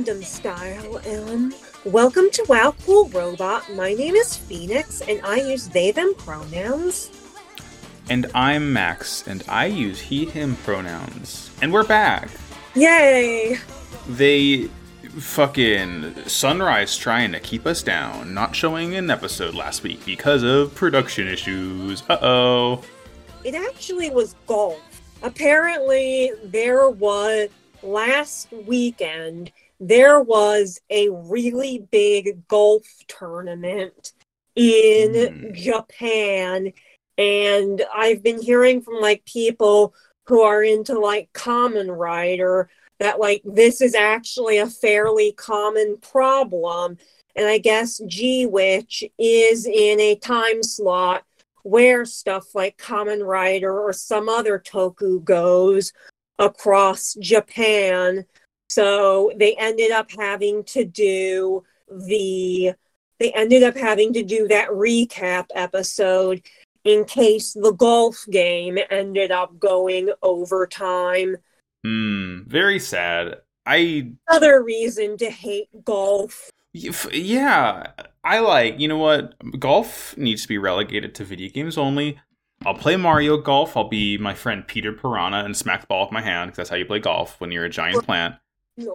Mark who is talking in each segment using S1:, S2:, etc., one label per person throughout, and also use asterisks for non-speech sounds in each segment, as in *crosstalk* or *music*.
S1: Gundam style, and welcome to WoW Cool Robot. My name is Phoenix, and I use they them pronouns.
S2: And I'm Max, and I use he him pronouns. And we're back.
S1: Yay!
S2: They fucking Sunrise trying to keep us down, not showing an episode last week because of production issues. Uh oh.
S1: It actually was golf. Apparently, there was last weekend, there was a really big golf tournament in
S2: Mm.
S1: Japan. And I've been hearing from like people who are into like Kamen Rider that like this is actually a fairly common problem. And I guess G Witch is in a time slot where stuff like Kamen Rider or some other toku goes across Japan. So they ended up having to do the they ended up having to do that recap episode in case the golf game ended up going overtime.
S2: Hmm. Very sad. I
S1: Other reason to hate golf.
S2: yeah. I like. You know what? Golf needs to be relegated to video games only. I'll play Mario Golf. I'll be my friend Petey Piranha and smack the ball with my hand because that's how you play golf when you're a giant plant.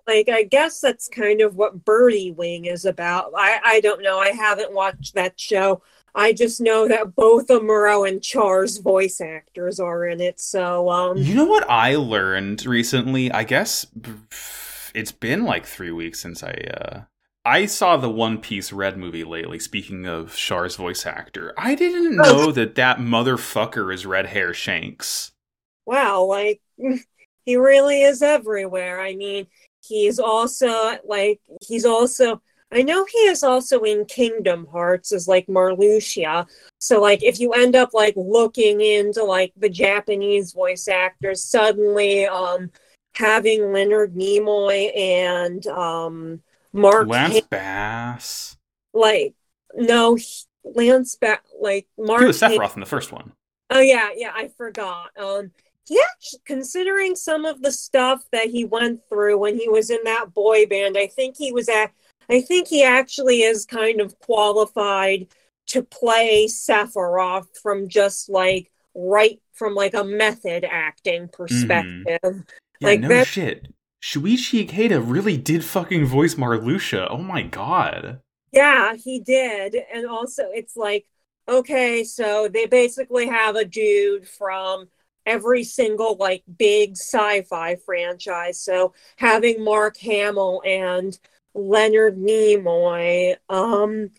S1: Like I guess that's kind of what Birdie Wing is about. I I don't know. I haven't watched that show. I just know that both Amuro and Char's voice actors are in it. So um
S2: You know what I learned recently? I guess it's been like three weeks since I uh I saw the One Piece Red movie lately. Speaking of Char's voice actor, I didn't know *laughs* that that motherfucker is Red Hair Shanks.
S1: wow, like *laughs* he really is everywhere. I mean, he's also like he's also I know he is also in Kingdom Hearts as like Marluxia. So like if you end up like looking into like the Japanese voice actors, suddenly um having Leonard Nimoy and um Mark
S2: Lance Bass.
S1: like no he- Lance ba- like Mark
S2: He was Sephiroth in the first one.
S1: Oh yeah, yeah, I forgot. Um actually considering some of the stuff that he went through when he was in that boy band, I think he was at I think he actually is kind of qualified to play Sephiroth from just like right from like a method acting mm-hmm. perspective.
S2: Yeah,
S1: Like
S2: no
S1: that-
S2: shit. Shuichi Ikeda really did fucking voice Marluxia. Oh my god.
S1: Yeah, he did. And also, it's like, okay, so they basically have a dude from every single like big sci-fi franchise. So having Mark Hamill and Leonard Nimoy um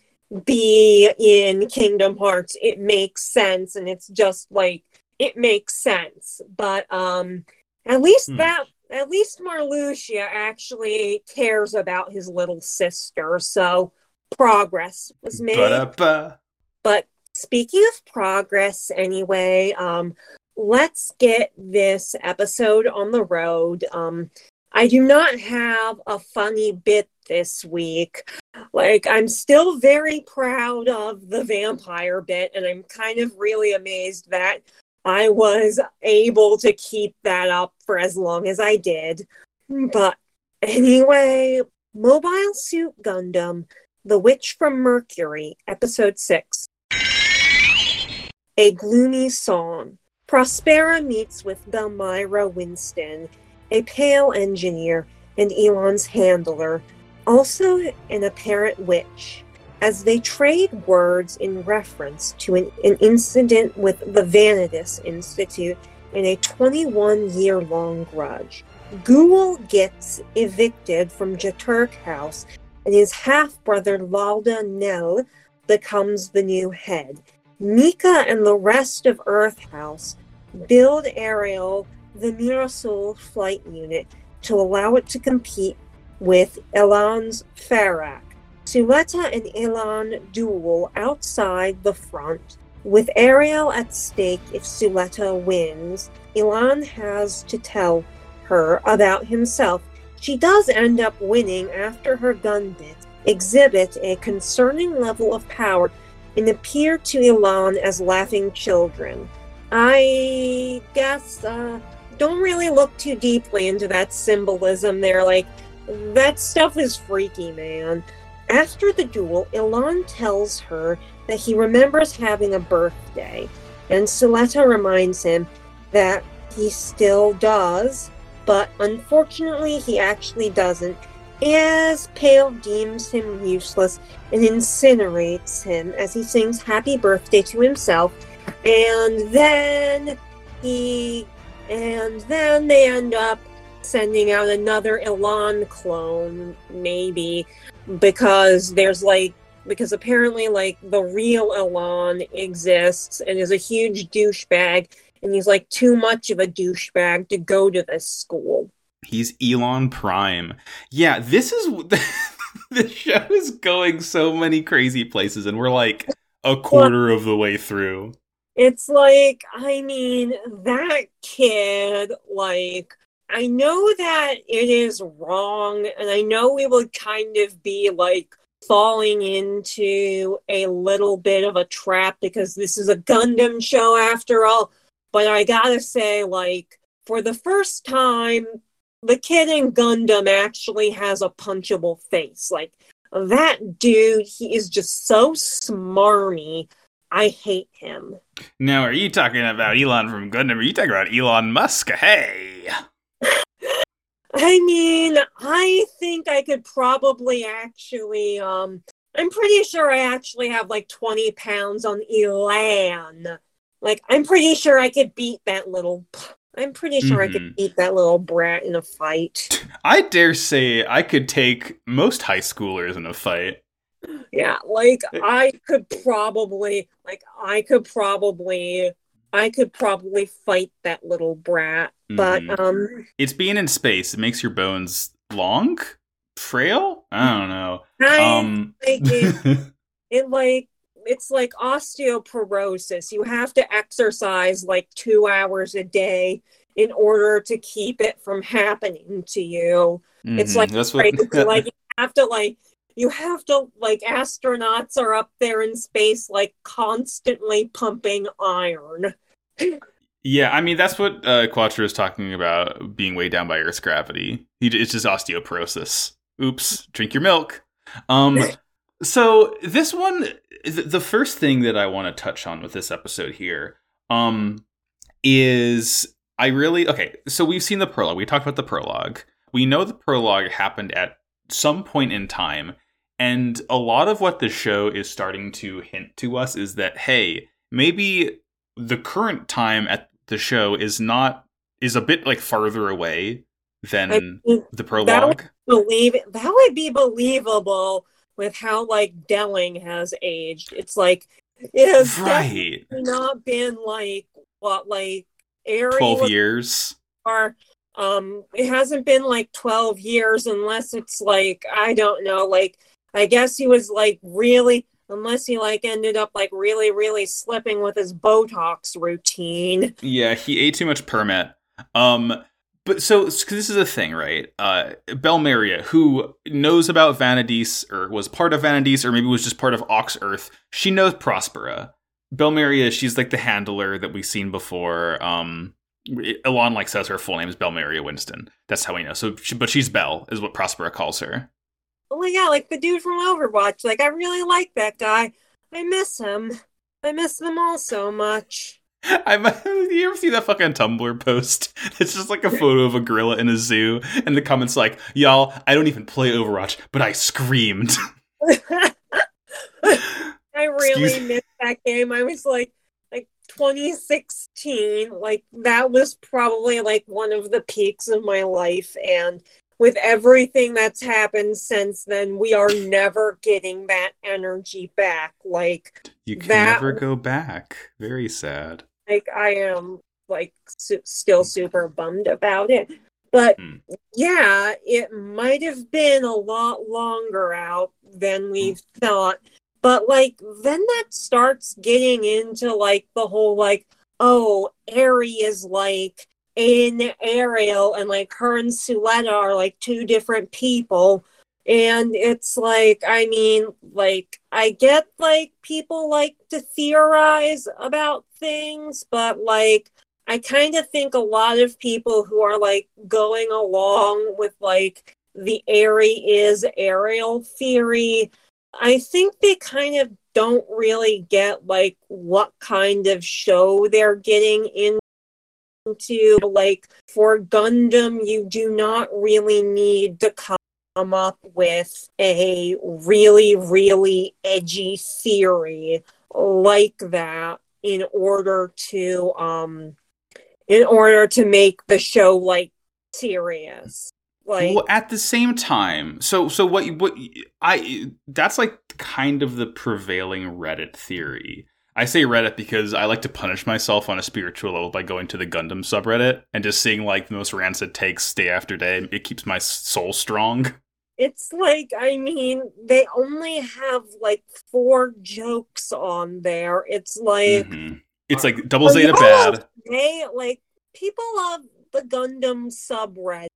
S1: be in Kingdom Hearts, it makes sense and it's just like it makes sense. But um at least
S2: Hmm.
S1: that at least Marluxia actually cares about his little sister, so progress was made.
S2: Ba-da-ba.
S1: But speaking of progress, anyway, um, let's get this episode on the road. Um, I do not have a funny bit this week. Like, I'm still very proud of the vampire bit, and I'm kind of really amazed that I was able to keep that up for as long as I did. But anyway, Mobile Suit Gundam, The Witch from Mercury, Episode 6. A gloomy song. Prospera meets with Belmeria Winston, a pale engineer and Elon's handler, also an apparent witch, as they trade words in reference to an, an incident with the Vanadis Institute and a 21 year long grudge. Guel gets evicted from Jeturk House, and his half brother Lauda Neill becomes the new head. Nika and the rest of Earth House build Aerial the Mirasoul flight unit to allow it to compete with Elan's Pharact. Suletta and Elan duel outside the front. With Aerial at stake if Suletta wins, Elan has to tell her about himself. She does end up winning after her gun bits exhibit a concerning level of power and appear to Elan as laughing children. I guess uh, don't really look too deeply into that symbolism there. Like that stuff is freaky, man. After the duel, Elan tells her that he remembers having a birthday, and Suletta reminds him that he still does, but unfortunately he actually doesn't, as Peil deems him useless and incinerates him as he sings happy birthday to himself, and then he and then they end up sending out another Elan clone, maybe, because there's like because apparently like the real Elan exists and is a huge douchebag and he's like too much of a douchebag to go to this school.
S2: He's Elon Prime. Yeah, this is *laughs* the show is going so many crazy places and we're like a quarter of the way through.
S1: It's like, I mean, that kid, like, I know that it is wrong, and I know we would kind of be like falling into a little bit of a trap because this is a Gundam show after all. But I gotta say, like, for the first time, the kid in Gundam actually has a punchable face. Like, that dude, he is just so smarmy. I hate him.
S2: Now, are you talking about Elon from Gundam? Are you talking about Elon Musk? Hey. *laughs*
S1: I mean, I think I could probably actually. Um, I'm pretty sure I actually have like 20 pounds on Elan. Like, I'm pretty sure I could beat that little. I'm pretty sure mm-hmm. I could mm-hmm. beat that little brat in a fight. *laughs*
S2: I dare say I could take most high schoolers in a fight.
S1: Yeah, like I could probably, like I could probably, I could probably fight that little brat. But mm-hmm. um,
S2: it's being in space. It makes your bones long, frail. I don't know.
S1: I, um, like it, *laughs* it like it's like osteoporosis. You have to exercise like two hours a day in order to keep it from happening to you. Mm-hmm. It's like That's what... *laughs* like you have to like you have to like astronauts are up there in space like constantly pumping iron. *laughs*
S2: yeah, I mean that's what uh, Quattro is talking about being weighed down by Earth's gravity. It's just osteoporosis. Oops, drink your milk. Um, so this one, the first thing that I want to touch on with this episode here, um, is I really okay. So we've seen the prologue. We talked about the prologue. We know the prologue happened at some point in time, and a lot of what the show is starting to hint to us is that, hey, maybe the current time at the show is not is a bit like farther away than the prologue.
S1: That would, believe that would be believable with how like Delling has aged. It's like it has right. not been like what like
S2: Eri twelve years.
S1: Or um it hasn't been like 12 years unless it's like i don't know like I guess he was like really, unless he like ended up like really, really slipping with his Botox routine.
S2: Yeah, he ate too much Permet. Um, but so this is a thing, right? Uh, Belmeria, who knows about Vanadis or was part of Vanadis, or maybe was just part of Ochs Earth, she knows Prospera. Belmeria, she's like the handler that we've seen before. Um, Elan like says her full name is Belmeria Winston. That's how we know. So, she, but she's Bell, is what Prospera calls her
S1: oh my god, like the dude from Overwatch. Like I really like that guy. I miss him. I miss them all so much. *laughs*
S2: I might, *laughs* you ever see that fucking Tumblr post? *laughs* It's just like a photo of a gorilla in a zoo, and the comments like, "Y'all, I don't even play Overwatch, but I screamed."
S1: I really missed that game. I was like, like 2016, like that was probably like one of the peaks of my life, and with everything that's happened since then, we are never getting that energy back. Like
S2: you can that, never go back. Very sad.
S1: Like I am like su- still super bummed about it. But mm. yeah, it might have been a lot longer out than we mm. thought. But like then that starts getting into like the whole like oh, Eri is like in Aerial and like her and Suletta are like two different people. And it's like, I mean, like, I get like people like to theorize about things, but like, I kind of think a lot of people who are like going along with like the airy is aerial theory. I think they kind of don't really get like what kind of show they're getting into. Like for Gundam, you do not really need to come up with a really, really edgy theory like that in order to um in order to make the show like serious. Like
S2: well, at the same time so so what what i that's like kind of the prevailing reddit theory. I say reddit because i like to punish myself on a spiritual level by going to the gundam subreddit and just seeing like the most rancid takes day after day. It keeps my soul strong *laughs*
S1: it's like i mean they only have like four jokes on there it's like mm-hmm.
S2: it's like double zeta bad
S1: they like people love the gundam subreddit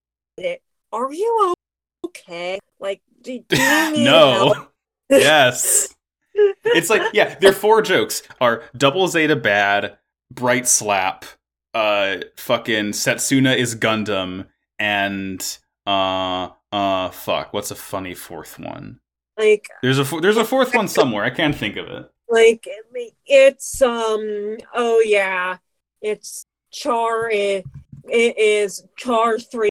S1: are you okay? Like, do, do *laughs*
S2: no. yes. *laughs* It's like, yeah, their four jokes are double Zeta bad, bright slap, uh, fucking Setsuna is Gundam, and uh, uh, fuck, what's a funny fourth one?
S1: Like,
S2: there's a there's a fourth one *laughs* somewhere. I can't think of it.
S1: Like, it's um, oh yeah, it's Char. It, it is Char three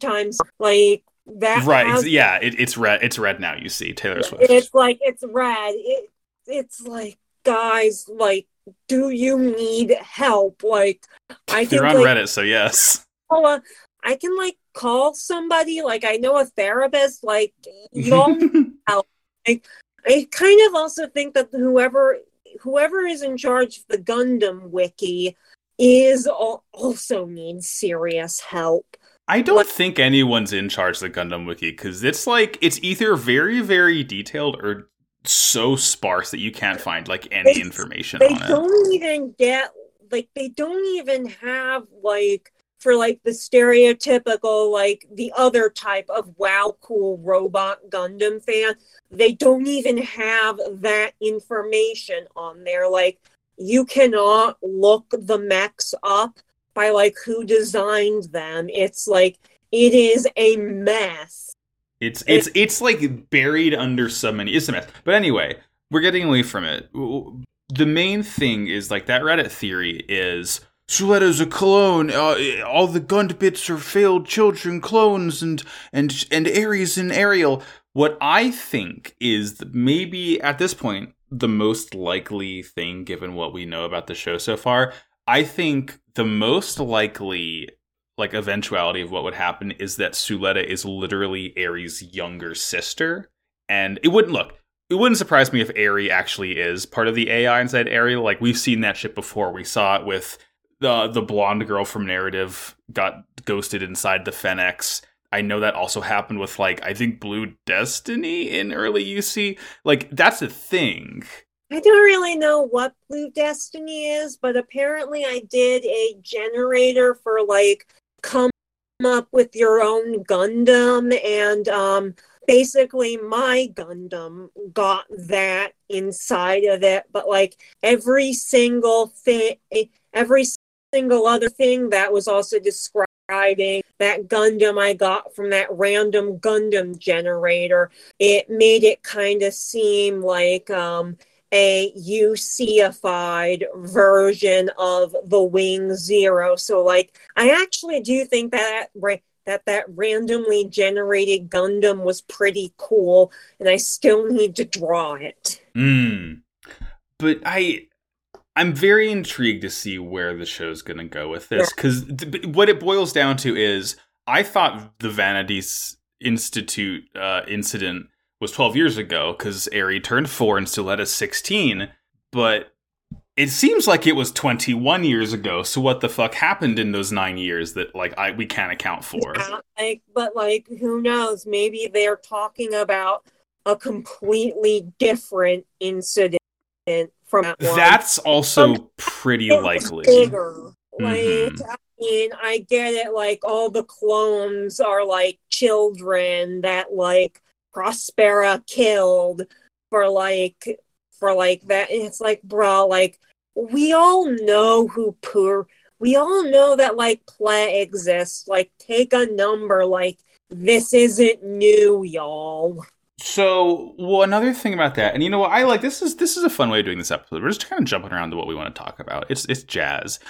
S1: times like that
S2: right has, yeah it, it's red it's red now you see taylor swift
S1: it's like it's red it, it's like guys like do you need help like
S2: i can you're on like, reddit so yes
S1: uh, i can like call somebody like i know a therapist like *laughs* help like, i kind of also think that whoever whoever is in charge of the gundam wiki is also needs serious help
S2: I don't what? think anyone's in charge of the Gundam Wiki because it's like it's either very, very detailed or so sparse that you can't find like any information
S1: they don't even get like they don't even have like for like the stereotypical like the other type of wow cool robot Gundam fan they don't even have that information on there like you cannot look the mechs up by like who designed them. It's like it is a mess.
S2: It's it's it's, it's like buried under so many. It's a mess. But anyway, we're getting away from it. The main thing is like that Reddit theory is Suletta's a clone. Uh, all the Gundabits are failed children clones, and and and Aries and Aerial. What I think is maybe at this point the most likely thing, given what we know about the show so far, I think the most likely like eventuality of what would happen is that Suletta is literally Eri's younger sister. And it wouldn't look it wouldn't surprise me if Eri actually is part of the AI inside Eri. Like we've seen that shit before. We saw it with the the blonde girl from narrative got ghosted inside the Phenex. I know that also happened with like I think Blue Destiny in early UC. Like that's a thing.
S1: I don't really know what Blue Destiny is, but apparently I did a generator for like come up with your own Gundam and um basically my Gundam got that inside of it, but like every single thing every single other thing that was also describing that Gundam I got from that random Gundam generator, it made it kind of seem like um a UCified version of the Wing Zero. So, like, I actually do think that that that randomly generated Gundam was pretty cool, and I still need to draw it.
S2: Mm. But I. I'm very intrigued to see where the show's going to go with this because th- what it boils down to is I thought the Vanadis Institute uh, incident was 12 years ago because Eri turned four and Suletta's 16, but it seems like it was 21 years ago. So what the fuck happened in those nine years that like I we can't account for?
S1: Yeah, like, but like who knows? Maybe they're talking about a completely different incident from that.
S2: That's also pretty likely. Bigger.
S1: Like, mm-hmm. I mean, I get it. Like all the clones are like children that like Prospera killed for like for like that. It's like, bro, like we all know who poor. We all know that like play exists. Like take a number like this isn't new, y'all.
S2: So, well, another thing about that, and you know what, I like this is this is a fun way of doing this episode. We're just kind of jumping around to what we want to talk about. It's it's jazz.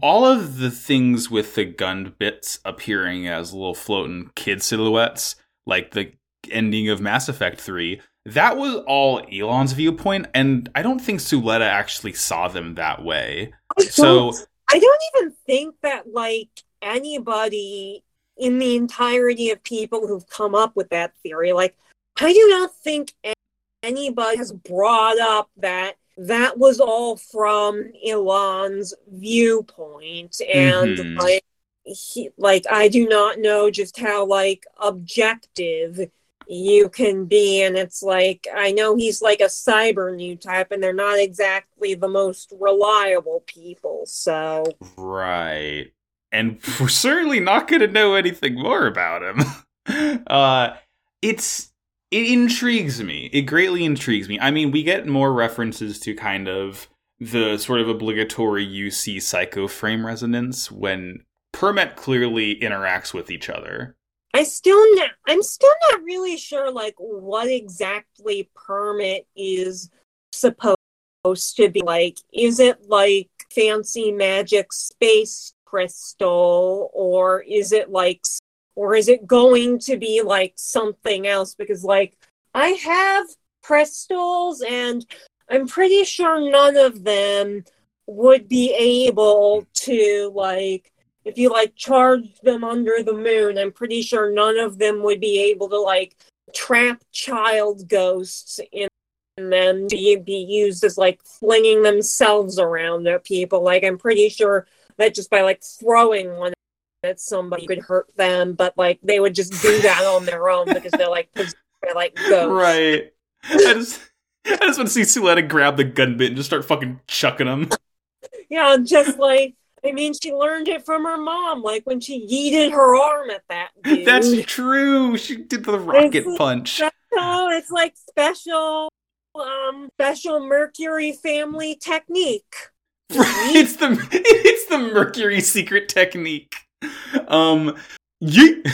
S2: All of the things with the gun bits appearing as little floating kid silhouettes, like the ending of Mass Effect Three, that was all Elon's viewpoint, and I don't think Suletta actually saw them that way.
S1: I
S2: So
S1: I don't even think that like anybody in the entirety of people who've come up with that theory, like I do not think anybody has brought up that that was all from Elon's viewpoint, and
S2: Mhm.
S1: like he, like I do not know just how like objective you can be and it's like i know he's like a cyber new type and they're not exactly the most reliable people so
S2: Right. And we're certainly not going to know anything more about him. *laughs* uh it's it intrigues me. It greatly intrigues me. I mean, we get more references to kind of the sort of obligatory UC psycho frame resonance when Permet clearly interacts with each other.
S1: i still not i'm still not really sure like what exactly Permet is supposed to be like is it like fancy magic space crystal or is it like or is it going to be like something else? Because like i have crystals and i'm pretty sure none of them would be able to like if you like charge them under the moon i'm pretty sure none of them would be able to like trap child ghosts in them to be used as like flinging themselves around at people. Like i'm pretty sure that just by like throwing one at somebody could hurt them but like they would just do that on their own because they're like they're like ghosts
S2: Right. I just I just want to see Suletta grab the gun bit and just start fucking chucking them.
S1: Yeah, just like I mean, she learned it from her mom, like when she yeeted her arm at that dude.
S2: That's true. She did the rocket
S1: It's-
S2: punch.
S1: oh, it's like special, um, special Mercury family technique. Right. *laughs*
S2: it's the it's the Mercury secret technique. Um, you. *laughs*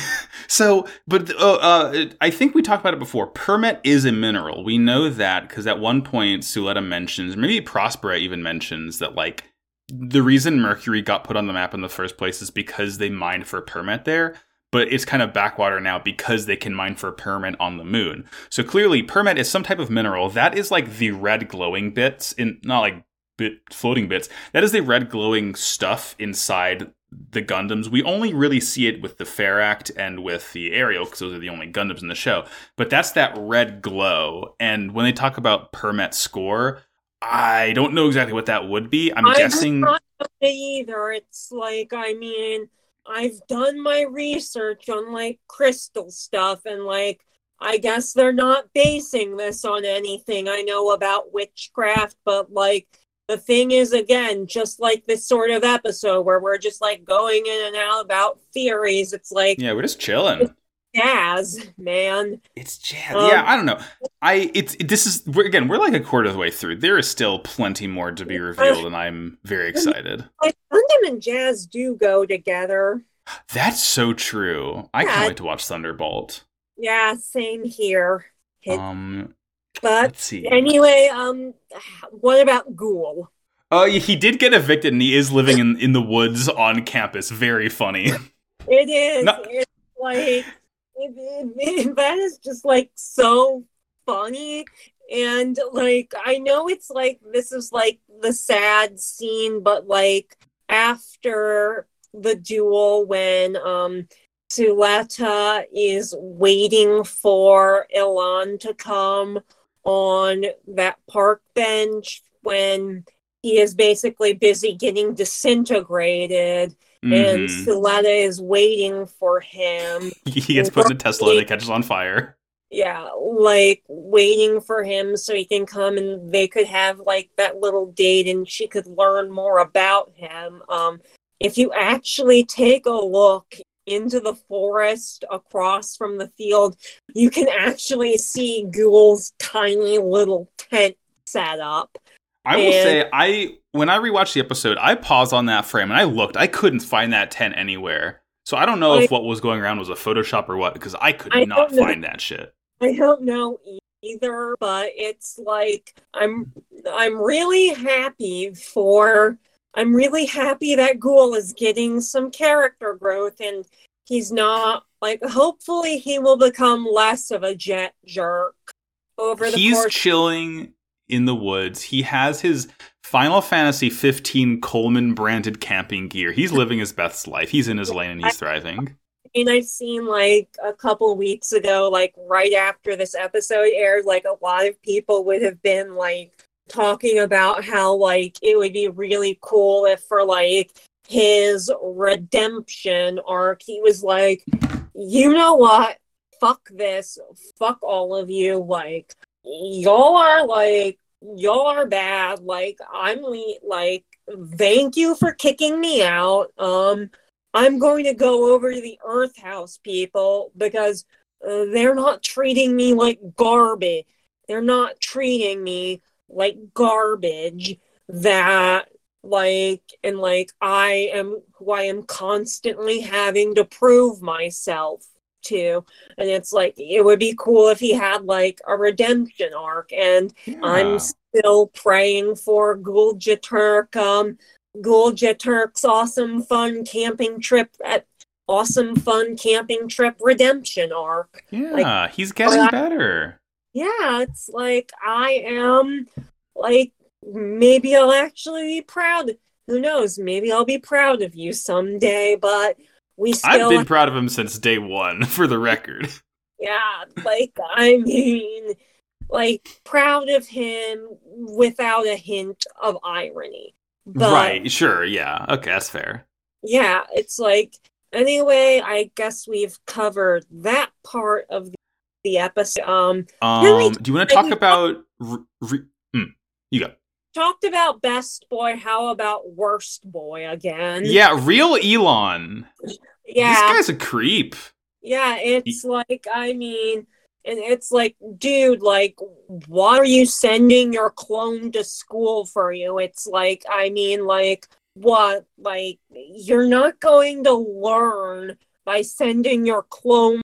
S2: So, but uh, uh, I think we talked about it before. Permet is a mineral. We know that because at one point Suletta mentions, maybe Prospera even mentions that like the reason Mercury got put on the map in the first place is because they mined for Permet there. But it's kind of backwater now because they can mine for Permet on the moon. So clearly, Permet is some type of mineral that is like the red glowing bits in not like bit floating bits. That is the red glowing stuff inside the Gundams. We only really see it with the Pharact and with the Aerial because those are the only Gundams in the show. But that's that red glow. And when they talk about Permet score, I don't know exactly what that would be. I'm
S1: I
S2: guessing.
S1: not either. It's like I mean, I've done my research on like crystal stuff, and like I guess they're not basing this on anything I know about witchcraft, but like the thing is again just like this sort of episode where we're just like going in and out about theories it's like
S2: Yeah, we're just chilling.
S1: jazz man
S2: It's jazz.
S1: Um,
S2: yeah, I don't know. I it's this is we're, again we're like a quarter of the way through. There is still plenty more to be revealed, and I'm very excited.
S1: like gundam and jazz do go together
S2: That's so true. I
S1: Yeah.
S2: can't wait to watch Thunderbolt.
S1: yeah same here It-
S2: Um,
S1: but anyway um what about Guel
S2: Oh, yeah, he did get evicted, and he is living in in the woods on campus. Very funny.
S1: it is
S2: No.
S1: it's like it, it- it- that is just like so funny and like i know it's like this is like the sad scene but like after the duel when um Suletta is waiting for Elan to come on that park bench when he is basically busy getting disintegrated and
S2: Mhm.
S1: Suletta is waiting for him. *laughs*
S2: he gets put in a Tesla and it catches on fire.
S1: Yeah, like waiting for him so he can come and they could have like that little date and she could learn more about him. Um, if you actually take a look into the forest across from the field, you can actually see Guel's tiny little tent set up.
S2: I will
S1: And-
S2: say, I when I rewatched the episode, I paused on that frame and I looked. I couldn't find that tent anywhere. So I don't know I, if what was going around was a Photoshop or what, because I could
S1: I
S2: not find that shit.
S1: I don't know either, but it's like I'm I'm really happy for I'm really happy that Guel is getting some character growth and he's not like hopefully he will become less of a jet jerk over the
S2: he's
S1: course
S2: chilling in the woods. He has his final fantasy 15 coleman branded camping gear. He's living his best life. He's in his lane and he's thriving.
S1: And I've seen like a couple weeks ago, like right after this episode aired, like a lot of people would have been like talking about how like it would be really cool if for like his redemption arc he was like you know what? Fuck this. Fuck all of you. Like y'all are like y'all are bad. Like i'm like thank you for kicking me out. Um i'm going to go over to the earth house people because uh, they're not treating me like garbage. They're not treating me like garbage that like and like I am who I am constantly having to prove myself to. And it's like it would be cool if he had like a redemption arc. And yeah. I'm still praying for Guel Jeturk, um Guel Jeturk's awesome fun camping trip at awesome fun camping trip redemption arc.
S2: Yeah, like, he's getting better
S1: yeah, it's like I am like maybe I'll actually be proud. Who knows? Maybe I'll be proud of you someday, but we still
S2: I've been proud of him since day 1 *laughs* for the record.
S1: Yeah, like I mean like proud of him without a hint of irony.
S2: But, right, sure, yeah. Okay, that's fair.
S1: Yeah, it's like anyway, I guess we've covered that part of the episode. Um,
S2: um really, do you want to talk about? Re, re, mm, you go.
S1: Talked about best boy. How about worst boy again?
S2: Yeah, real Elon.
S1: Yeah,
S2: this guy's a creep.
S1: Yeah, it's he- like I mean, and it's like, dude, like, why are you sending your clone to school for you? It's like, I mean, like, what? Like, you're not going to learn by sending your clone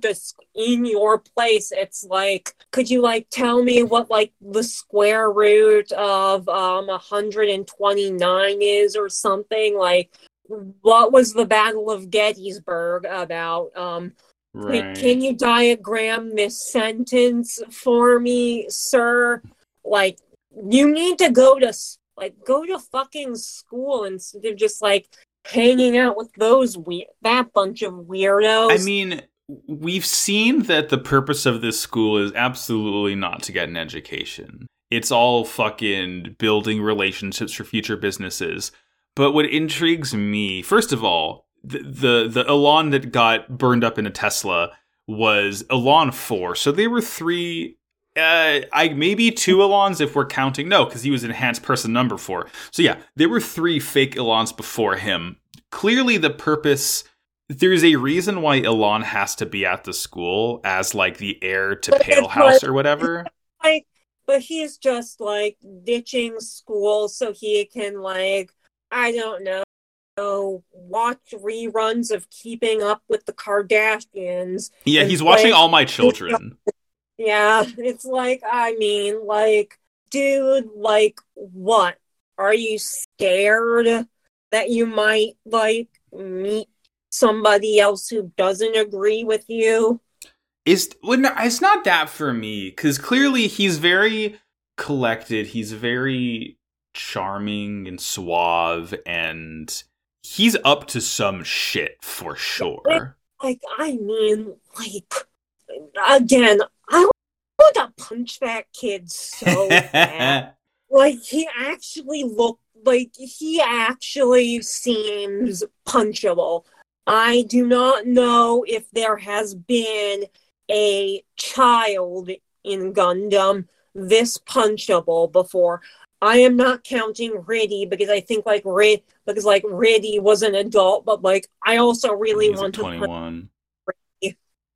S1: just in your place it's like could you like tell me what like the square root of um 129 is or something? Like what was the battle of gettysburg about? Um right. can you diagram this sentence for me sir? Like you need to go to like go to fucking school instead of just like hanging out with those weird that bunch of weirdos.
S2: I mean we've seen that the purpose of this school is absolutely not to get an education. It's all fucking building relationships for future businesses. But what intrigues me, first of all, the the, the Elan that got burned up in a Tesla was Elan 4. So they were three uh, I maybe two Elans if we're counting. No, because he was enhanced person number four. So yeah, there were three fake Elans before him. Clearly, the purpose there's a reason why Elan has to be at the school as like the heir to but Peil House or whatever.
S1: Like, but he's just like ditching school so he can like I don't know watch reruns of Keeping Up with the Kardashians.
S2: Yeah, he's watching All My Children.
S1: Yeah, it's like I mean, like, dude, like, what? Are you scared that you might like meet somebody else who doesn't agree with you.
S2: Is well, no, it's not that for me because clearly he's very collected. He's very charming and suave, and he's up to some shit for sure.
S1: Like I mean, like again, I want to punch that kid so bad. *laughs* like he actually looked like he actually seems punchable. I do not know if there has been a child in Gundam this punchable before. I am not counting Riddhe because I think like Rid because like Riddhe was an adult, but like I also really He's want to
S2: 21.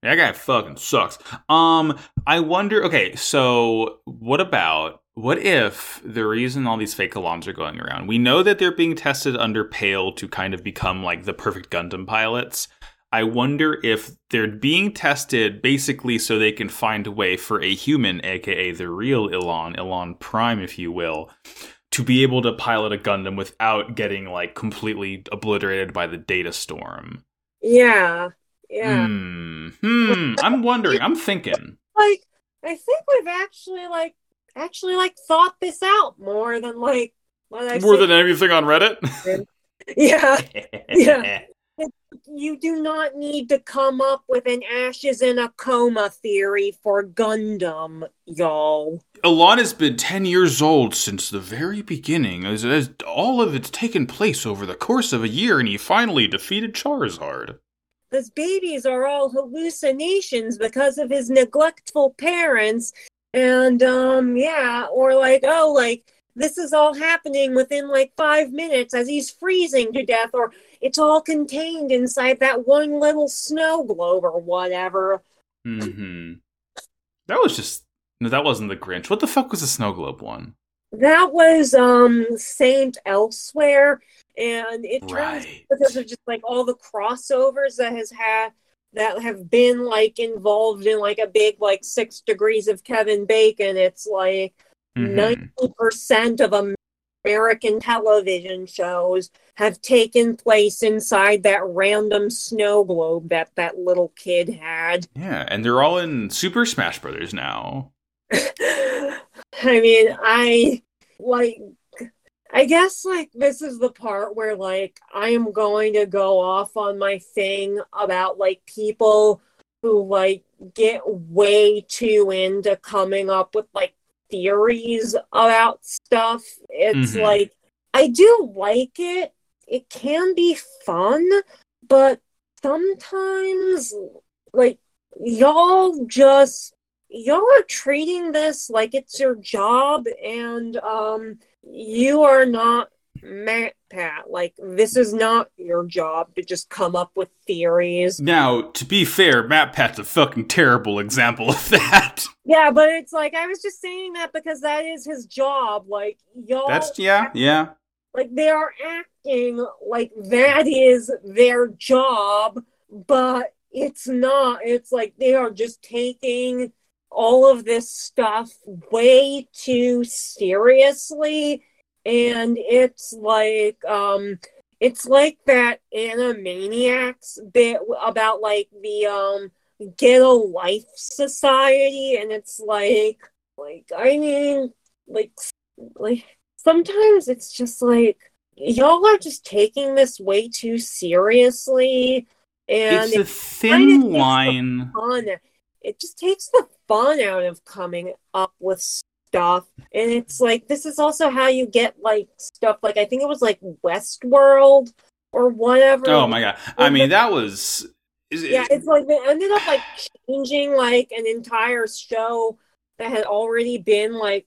S2: That guy fucking sucks. Um, I wonder. Okay, so what about what if the reason all these fake Allans are going around, we know that they're being tested under Peil to kind of become like the perfect Gundam pilots. I wonder if they're being tested basically so they can find a way for a human, aka the real Elan, Elan Prime, if you will, to be able to pilot a Gundam without getting like completely obliterated by the data storm.
S1: Yeah. Yeah.
S2: Hmm. hmm. I'm wondering. I'm thinking.
S1: Like, I think we've actually like actually like thought this out more than like
S2: what I more than anything on Reddit. *laughs*
S1: yeah. Yeah. *laughs* You do not need to come up with an ashes in a coma theory for Gundam, y'all.
S2: Elan has been 10 years old since the very beginning, as, as all of it's taken place over the course of a year, and he finally defeated Charizard.
S1: His babies are all hallucinations because of his neglectful parents, and um, yeah, or like, oh, like this is all happening within like five minutes as he's freezing to death, or it's all contained inside that one little snow globe or whatever.
S2: Hmm. That was just no. That wasn't the Grinch. What the fuck was the snow globe one?
S1: That was um Saint Elsewhere, and it turns right. because of just like all the crossovers that has had that have been like involved in like a big like six degrees of Kevin Bacon. It's like mm-hmm. 90 percent of American television shows have taken place inside that random snow globe that that little kid had.
S2: Yeah, and they're all in Super Smash Brothers now. *laughs*
S1: I mean, I like I guess like this is the part where like I am going to go off on my thing about like people who like get way too into coming up with like theories about stuff. It's mm-hmm. like I do like it. It can be fun, but sometimes like y'all just y'all are treating this like it's your job and um you are not Matt Pat. Like this is not your job to just come up with theories.
S2: Now, to be fair, MatPat's a fucking terrible example of that. *laughs*
S1: Yeah, but it's like I was just saying that because that is his job. Like y'all
S2: That's yeah, yeah.
S1: Like they are acting like that is their job, but it's not. It's like they are just taking all of this stuff way too seriously. And it's like um it's like that animaniacs bit about like the um get a life society. And it's like like i mean like like sometimes it's just like y'all are just taking this way too seriously. And
S2: it's a thin line.
S1: it just takes the fun out of coming up with stuff. And it's like this is also how you get like stuff like I think it was like Westworld or whatever.
S2: Oh my god. I mean that was
S1: Yeah, it's like they ended up like changing like an entire show that had already been like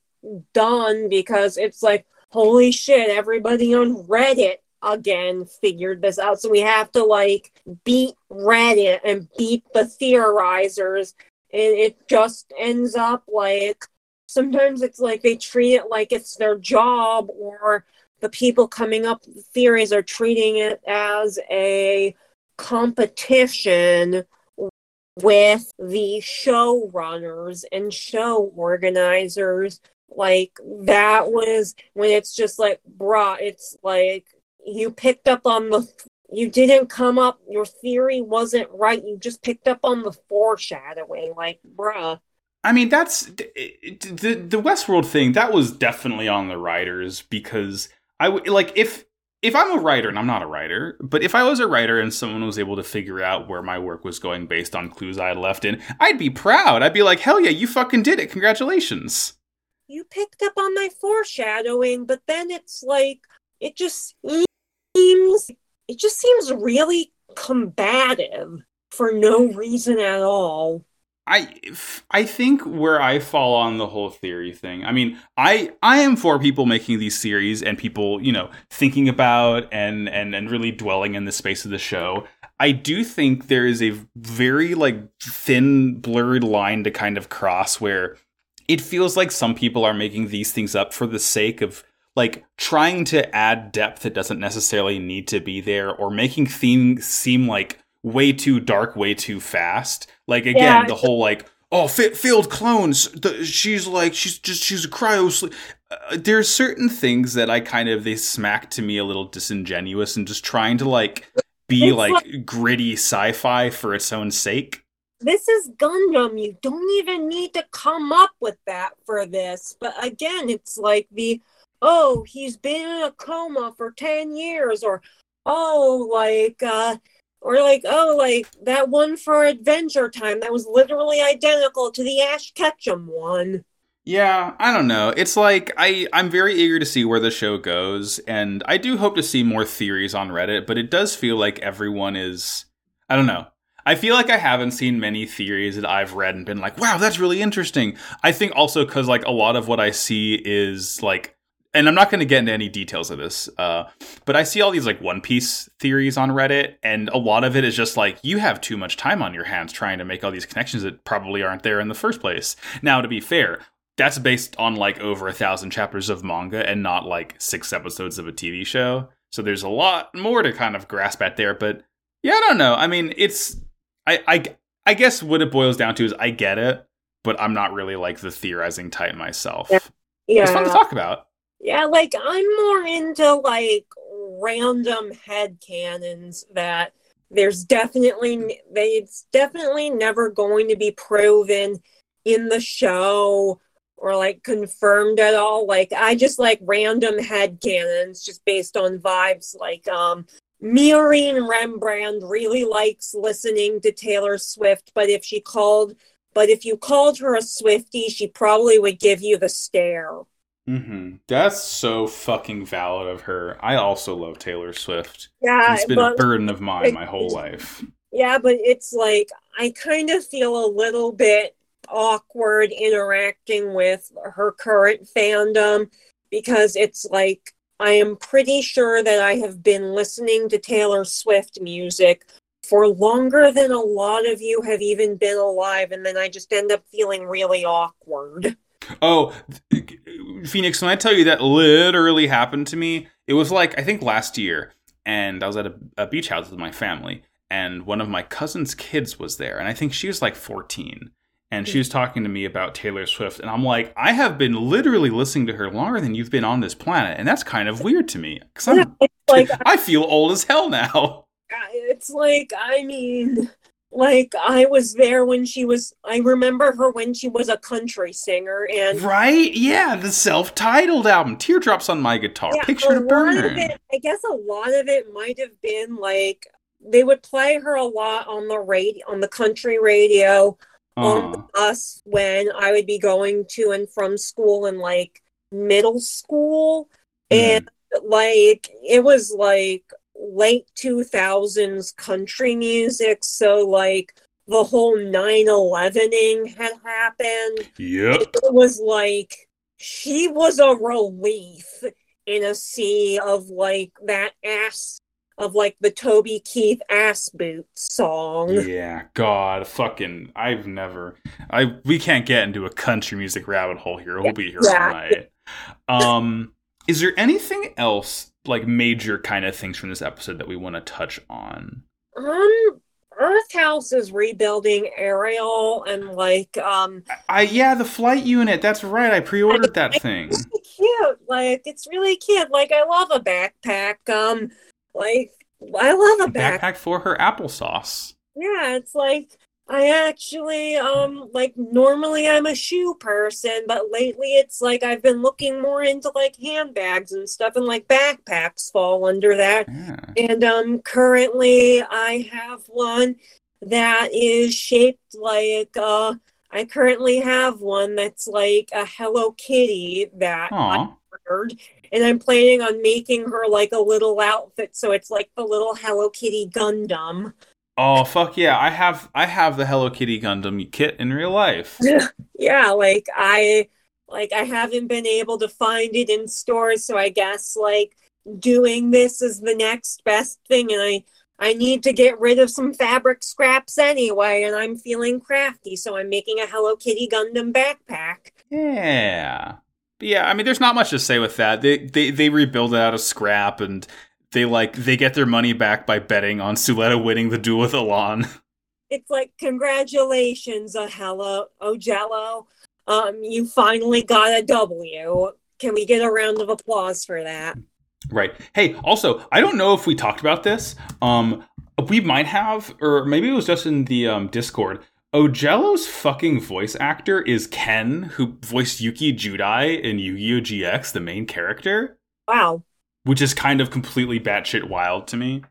S1: done because it's like holy shit, everybody on Reddit again figured this out. So we have to like beat Reddit and beat the theorizers. And it just ends up like sometimes it's like they treat it like it's their job or the people coming up with theories are treating it as a competition with the showrunners and show organizers. Like that was when it's just like bruh it's like you picked up on the you didn't come up your theory wasn't right you just picked up on the foreshadowing like bruh
S2: I mean, that's the the Westworld thing. That was definitely on the writers because I would like if if I'm a writer and I'm not a writer, but if I was a writer and someone was able to figure out where my work was going based on clues I had left in, I'd be proud. I'd be like, hell yeah, you fucking did it! Congratulations.
S1: You picked up on my foreshadowing, but then it's like it just seems it just seems really combative for no reason at all.
S2: I I think where I fall on the whole theory thing. I mean, I I am for people making these series and people, you know, thinking about and and and really dwelling in the space of the show. I do think there is a very like thin blurred line to kind of cross where it feels like some people are making these things up for the sake of like trying to add depth that doesn't necessarily need to be there or making things seem like way too dark way too fast like again yeah. the whole like oh failed clones the, she's like she's just she's a cryo sleep uh, there's certain things that i kind of they smack to me a little disingenuous and just trying to like be like, like gritty sci-fi for its own sake
S1: this is Gundam. You don't even need to come up with that for this. But again, it's like the oh, he's been in a coma for 10 years, or oh, like, uh, or like, oh, like that one for Adventure Time that was literally identical to the Ash Ketchum one.
S2: Yeah, I don't know. It's like I I'm very eager to see where the show goes and I do hope to see more theories on Reddit, but it does feel like everyone is I don't know. I feel like I haven't seen many theories that I've read and been like, "Wow, that's really interesting." I think also cuz like a lot of what I see is like and I'm not going to get into any details of this, uh, but I see all these like One Piece theories on Reddit, and a lot of it is just like you have too much time on your hands trying to make all these connections that probably aren't there in the first place. Now, to be fair, that's based on like over a thousand chapters of manga and not like six episodes of a TV show. So there's a lot more to kind of grasp at there. But yeah, I don't know. I mean, it's I I I guess what it boils down to is I get it, but I'm not really like the theorizing type myself. Yeah. yeah. It's fun to talk about.
S1: Yeah, like I'm more into like random head cannons that there's definitely they, it's definitely never going to be proven in the show or like confirmed at all. Like I just like random head cannons just based on vibes. Like um Miorine Rembrandt really likes listening to Taylor Swift, but if she called but if you called her a Swifty, she probably would give you the stare.
S2: Mm-hmm. That's so fucking valid of her. I also love Taylor Swift. Yeah, it's been a burden of mine it, my whole life.
S1: Yeah, but it's like I kind of feel a little bit awkward interacting with her current fandom because it's like I am pretty sure that I have been listening to Taylor Swift music for longer than a lot of you have even been alive, and then I just end up feeling really awkward.
S2: Oh, Phoenix, when I tell you that literally happened to me, it was like, I think last year, and I was at a, a beach house with my family, and one of my cousin's kids was there, and I think she was like 14 and she was hmm. talking to me about Taylor Swift, and I'm like, I have been literally listening to her longer than you've been on this planet, and that's kind of weird to me because yeah, *laughs* like *laughs* I feel old as hell now.
S1: It's like, I mean, like I was there when she was I remember her when she was a country singer and
S2: Right? Yeah, the self-titled album Teardrops on My Guitar, yeah, Picture to Burn.
S1: It, I guess a lot of it might have been like they would play her a lot on the radio on the country radio on the bus when I would be going to and from school in like middle school mm. and like it was like late 2000s country music. So, like, the whole 9 11ing had happened.
S2: Yep.
S1: It was like she was a relief in a sea of like that ass of like the Toby Keith ass boot song.
S2: Yeah, God, fucking, I've never, I we can't get into a country music rabbit hole here. We'll be here yeah. all night. Um, is there anything else like major kind of things from this episode that we want to touch on?
S1: Um, Earth House is rebuilding Aerial and like um
S2: I yeah, the flight unit, that's right. I pre-ordered that thing.
S1: It's really cute. Like it's really cute. Like I love a backpack. Um like I love a, a backpack.
S2: backpack for her applesauce.
S1: Yeah, it's like I actually um like normally I'm a shoe person, but lately it's like I've been looking more into like handbags and stuff and like backpacks fall under that. Yeah. And um currently I have one that is shaped like uh I currently have one that's like a Hello Kitty that Aww. I ordered and I'm planning on making her like a little outfit so it's like the little Hello Kitty Gundam.
S2: Oh fuck yeah! I have I have the Hello Kitty Gundam kit in real life. *laughs*
S1: yeah, like I like I haven't been able to find it in stores, so I guess like doing this is the next best thing, and I I need to get rid of some fabric scraps anyway, and I'm feeling crafty, so I'm making a Hello Kitty Gundam backpack.
S2: Yeah. Yeah, I mean there's not much to say with that. They they they rebuild it out of scrap and they like they get their money back by betting on Suletta winning the duel with Elan.
S1: It's like congratulations, uh, hello, Ojelo. Um, you finally got a W. Can we get a round of applause for that?
S2: Right. Hey, also, I don't know if we talked about this. Um, we might have, or maybe it was just in the um, Discord. Ojelo's fucking voice actor is Ken, who voiced Yuki Judai in Yu-Gi-Oh! GX, the main character.
S1: Wow.
S2: Which is kind of completely batshit wild to me.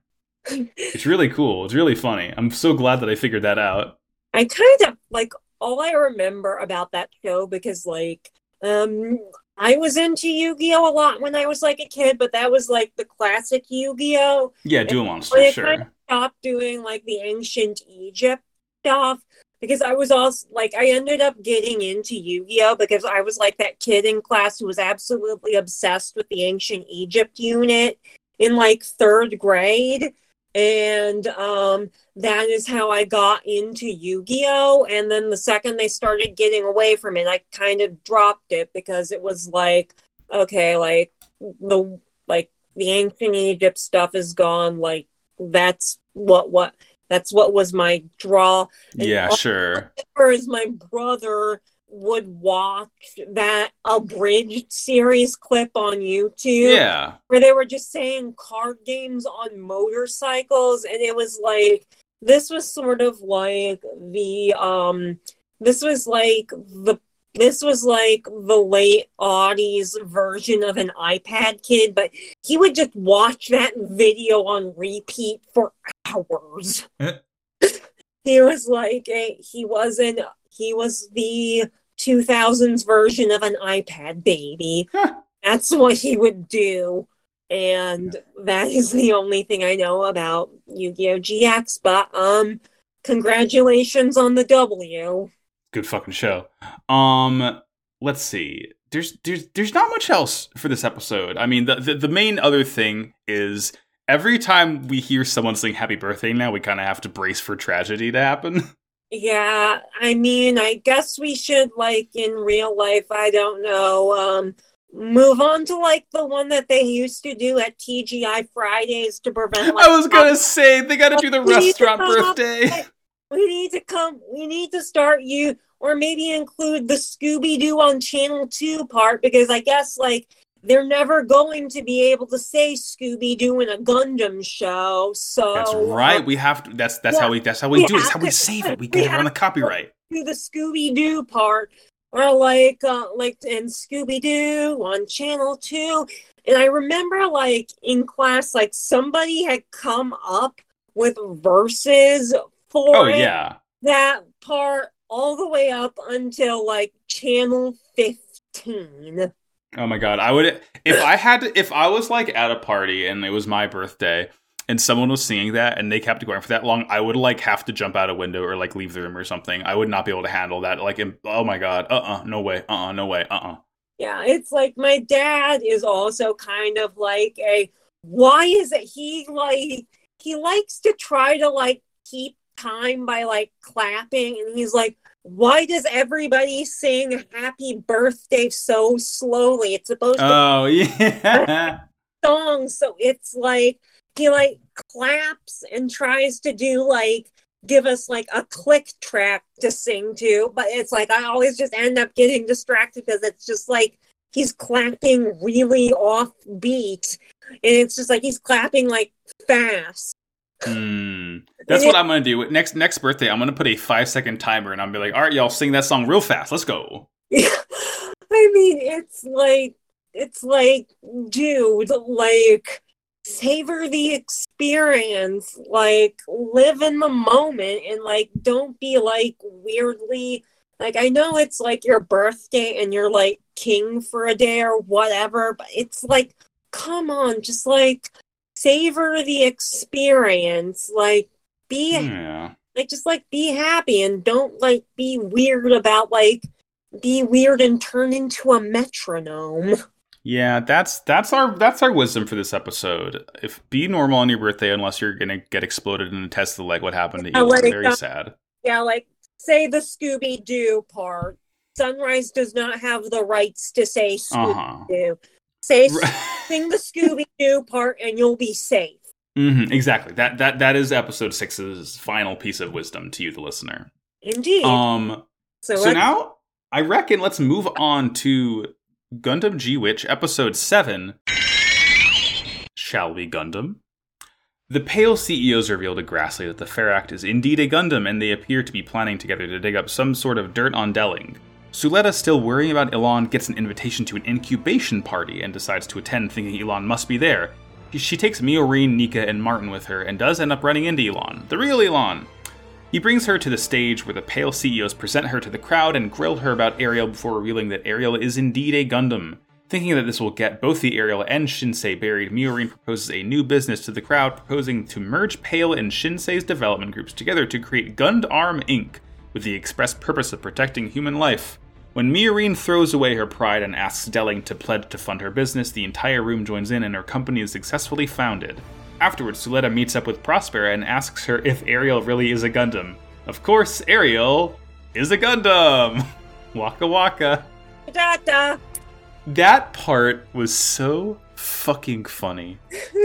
S2: it's really cool. It's really funny. I'm so glad that I figured that out.
S1: I kind of like all I remember about that show because like um I was into Yu-Gi-Oh a lot when I was like a kid, but that was like the classic Yu-Gi-Oh.
S2: Yeah, Duel Monsters, sure. Kind of
S1: stopped doing like the ancient Egypt stuff because I was also like I ended up getting into Yu-Gi-Oh because I was like that kid in class who was absolutely obsessed with the ancient Egypt unit in like third grade. And um that is how I got into Yu-Gi-Oh. And then the second they started getting away from it I kind of dropped it because it was like okay like the like the ancient Egypt stuff is gone. Like that's what what that's what was my draw.
S2: And yeah, sure.
S1: As my brother would watch that abridged series clip on YouTube.
S2: Yeah.
S1: Where they were just saying card games on motorcycles and it was like this was sort of like the um this was like the this was like the late Audie's version of an iPad kid, but he would just watch that video on repeat for hours. *laughs* he was like a, he wasn't he was the 2000s version of an iPad baby. That's what he would do. And that is the only thing I know about Yu-Gi-Oh! GX. But um, congratulations on the W
S2: good fucking show. Um, let's see. There's there's there's not much else for this episode. I mean, the the, the main other thing is every time we hear someone sing happy birthday now, we kind of have to brace for tragedy to happen. *laughs*
S1: Yeah, I mean, I guess we should like in real life, I don't know, um move on to like the one that they used to do at TGI Fridays to prevent like,
S2: I was going *laughs* to say they got to do the restaurant birthday
S1: we need to come we need to start you or maybe include the scooby-doo on channel 2 part because i guess like they're never going to be able to say scooby-doo in a gundam show so
S2: that's right we have to that's that's yeah, how we that's how we, we do it that's how we save it we get it on the copyright.
S1: do the scooby-doo part or like uh like in scooby-doo on channel 2 and i remember like in class like somebody had come up with verses for
S2: oh, yeah.
S1: that part all the way up until like channel 15.
S2: Oh my god, I would if I had to, if I was like at a party and it was my birthday and someone was singing that and they kept going for that long, I would like have to jump out a window or like leave the room or something. I would not be able to handle that. Like, oh my god, uh, uh-uh, uh no way, uh, uh-uh, uh no way, uh, uh-uh. uh.
S1: Yeah, it's like my dad is also kind of like a. Why is it he like he likes to try to like keep time by like clapping and he's like why does everybody sing happy birthday so slowly? It's supposed to
S2: oh *laughs* yeah.
S1: song so it's like he like claps and tries to do like give us like a click track to sing to but it's like i always just end up getting distracted because it's just like he's clapping really off beat and it's just like he's clapping like fast
S2: Mm, *laughs* that's what I'm gonna do. Next next birthday, I'm gonna put a five second timer, and I'm be like, "All right, y'all, sing that song real fast. Let's go." *laughs*
S1: I mean, it's like it's like, dude, like savor the experience, like live in the moment, and like don't be like weirdly. Like I know it's like your birthday and you're like king for a day or whatever, but it's like, come on, just like savor the experience. Like be yeah. like just like be happy and don't like be weird about like be weird and turn into a metronome.
S2: Yeah, that's that's our that's our wisdom for this episode. If be normal on your birthday unless you're gonna get exploded in a Tesla like what happened to you. Like, very uh, sad.
S1: Yeah, like say the Scooby Doo part. Sunrise does not have the rights to say Scooby
S2: Uh-huh.
S1: Say sing the Scooby Doo part, and you'll be safe.
S2: Mhm, exactly. That that that is episode six's final piece of wisdom to you, the listener.
S1: Indeed.
S2: Um.
S1: so
S2: So now I reckon let's move on to Gundam G Witch episode 7. Shall we Gundam? The Peil CEOs reveal to Grassley that the Pharact is indeed a Gundam and they appear to be planning together to dig up some sort of dirt on Delling. Suletta, still worrying about Elan, gets an invitation to an incubation party and decides to attend thinking Elan must be there. She takes Miorine, Nika, and Martin with her and does end up running into Elan, the real Elan. He brings her to the stage where the Peil CEOs present her to the crowd and grill her about Aerial before revealing that Aerial is indeed a Gundam. Thinking that this will get both the Aerial and Shinsei buried, Miorine proposes a new business to the crowd, proposing to merge Peil and Shinsei's development groups together to create Gundarm Inc., with the express purpose of protecting human life. When Miorine throws away her pride and asks Delling to pledge to fund her business, the entire room joins in and her company is successfully founded. Afterwards, Suletta meets up with Prospera and asks her if Aerial really is a Gundam. Of course, Aerial is a Gundam! *laughs* Waka waka.
S1: da da.
S2: That part was so fucking funny.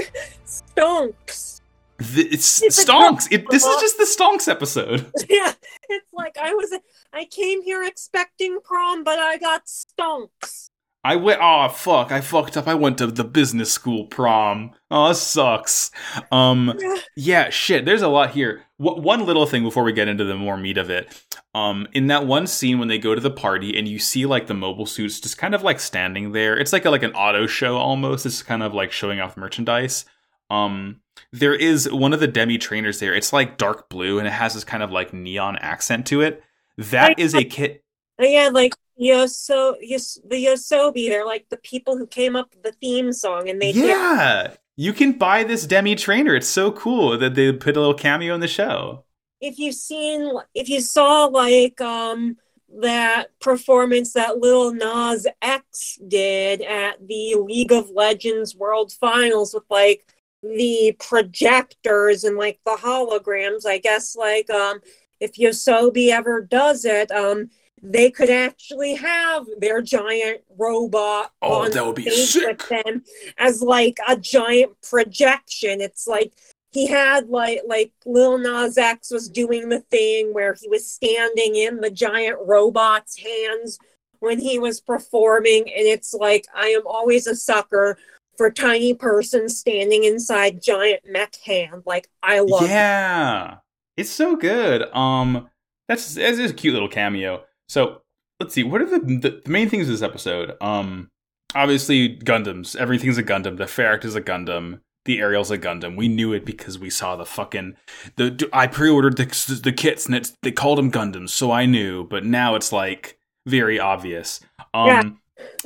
S2: *laughs*
S1: Stonks.
S2: The, it's
S1: It's
S2: Stonks! It, this is just the Stonks episode. *laughs*
S1: yeah, it's like I was. I came here expecting prom, but I got stonks.
S2: I went. Oh fuck! I fucked up. I went to the business school prom. Oh, sucks. Um, *laughs* yeah, shit. There's a lot here. W- one little thing before we get into the more meat of it. Um, in that one scene when they go to the party and you see like the mobile suits just kind of like standing there. It's like a, like an auto show almost. It's kind of like showing off merchandise. Um, there is one of the demi trainers there. It's like dark blue and it has this kind of like neon accent to it. That is a kit.
S1: Yeah, like Yoso, Yos, the YOASOBI. They're like the people who came up with the theme song, and they did-
S2: Yeah, you can buy this demi trainer. It's so cool that they put a little cameo in the show.
S1: if you've seen if you saw like um that performance that Lil Nas X did at the League of Legends World Finals with like the projectors and like the holograms, I guess like um if YOASOBI ever does it, um they could actually have their giant robot
S2: Oh,
S1: on
S2: that would be sick.
S1: with them as like a giant projection. It's like he had like like Lil Nas X was doing the thing where he was standing in the giant robot's hands when he was performing, and it's like I am always a sucker for tiny person standing inside giant mech hand. Like I love it.
S2: Yeah, it's so good. Um, that's that's just a cute little cameo. So let's see. What are the, the the main things of this episode? Um, obviously Gundams. Everything's a Gundam. The Pharact is a Gundam. The Aerial's a Gundam. We knew it because we saw the fucking the. I pre-ordered the the kits and it's they called them Gundams, so I knew. But now it's like very obvious. Um,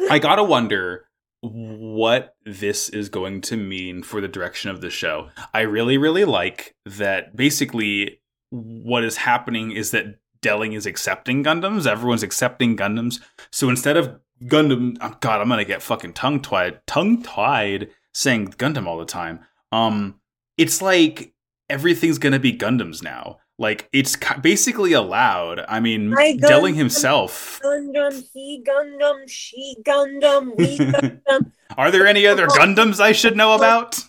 S2: I gotta *laughs* wonder what this is going to mean for the direction of the show. I really, really like that basically what is happening is that Delling is accepting Gundams. Everyone's accepting Gundams. So instead of Gundam, oh God, I'm gonna get fucking tongue tied, tongue tied saying Gundam all the time. Um, it's like everything's gonna be Gundams now. Like it's basically allowed. I mean,
S1: My
S2: Delling himself.
S1: Gundam, he Gundam, she Gundam, we Gundam. *laughs*
S2: Are there any other Gundams I should know about?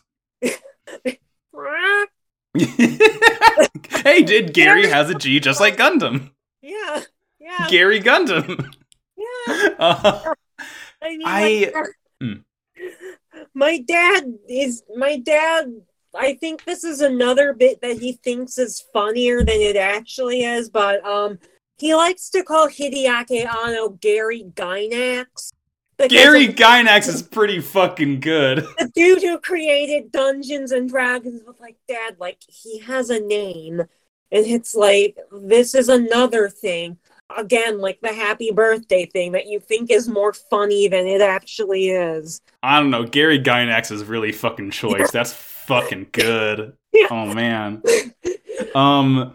S2: *laughs* Hey, did Gary has a G just like Gundam?
S1: Yeah, yeah,
S2: Gary Gundam.
S1: yeah. *laughs*
S2: Uh,
S1: I mean,
S2: I-
S1: like,
S2: Hmm.
S1: my dad is my dad. I think this is another bit that he thinks is funnier than it actually is, but um, he likes to call Hideaki Anno Gary Gynax.
S2: Gary
S1: of
S2: Gynax is pretty fucking good. *laughs*
S1: the dude who created Dungeons and Dragons was like, Dad, like he has a name, and it's like this is another thing. Again, like the happy birthday thing that you think is more funny than it actually is.
S2: I don't know. Gary Gynax is really fucking choice. *laughs* That's fucking good. *laughs*
S1: Yeah.
S2: Oh man. Um,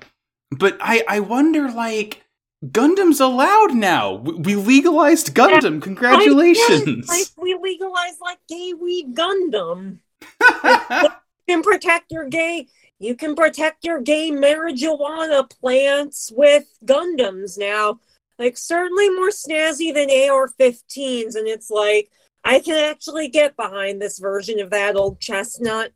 S2: but I I wonder like. Gundam's allowed now. We legalized Gundam. Congratulations.
S1: Like we legalized like gay weed Gundam. *laughs* You can protect your gay. You can protect your gay marijuana plants with Gundams now. like certainly more snazzy than AR-15s, and it's like I can actually get behind this version of that old chestnut.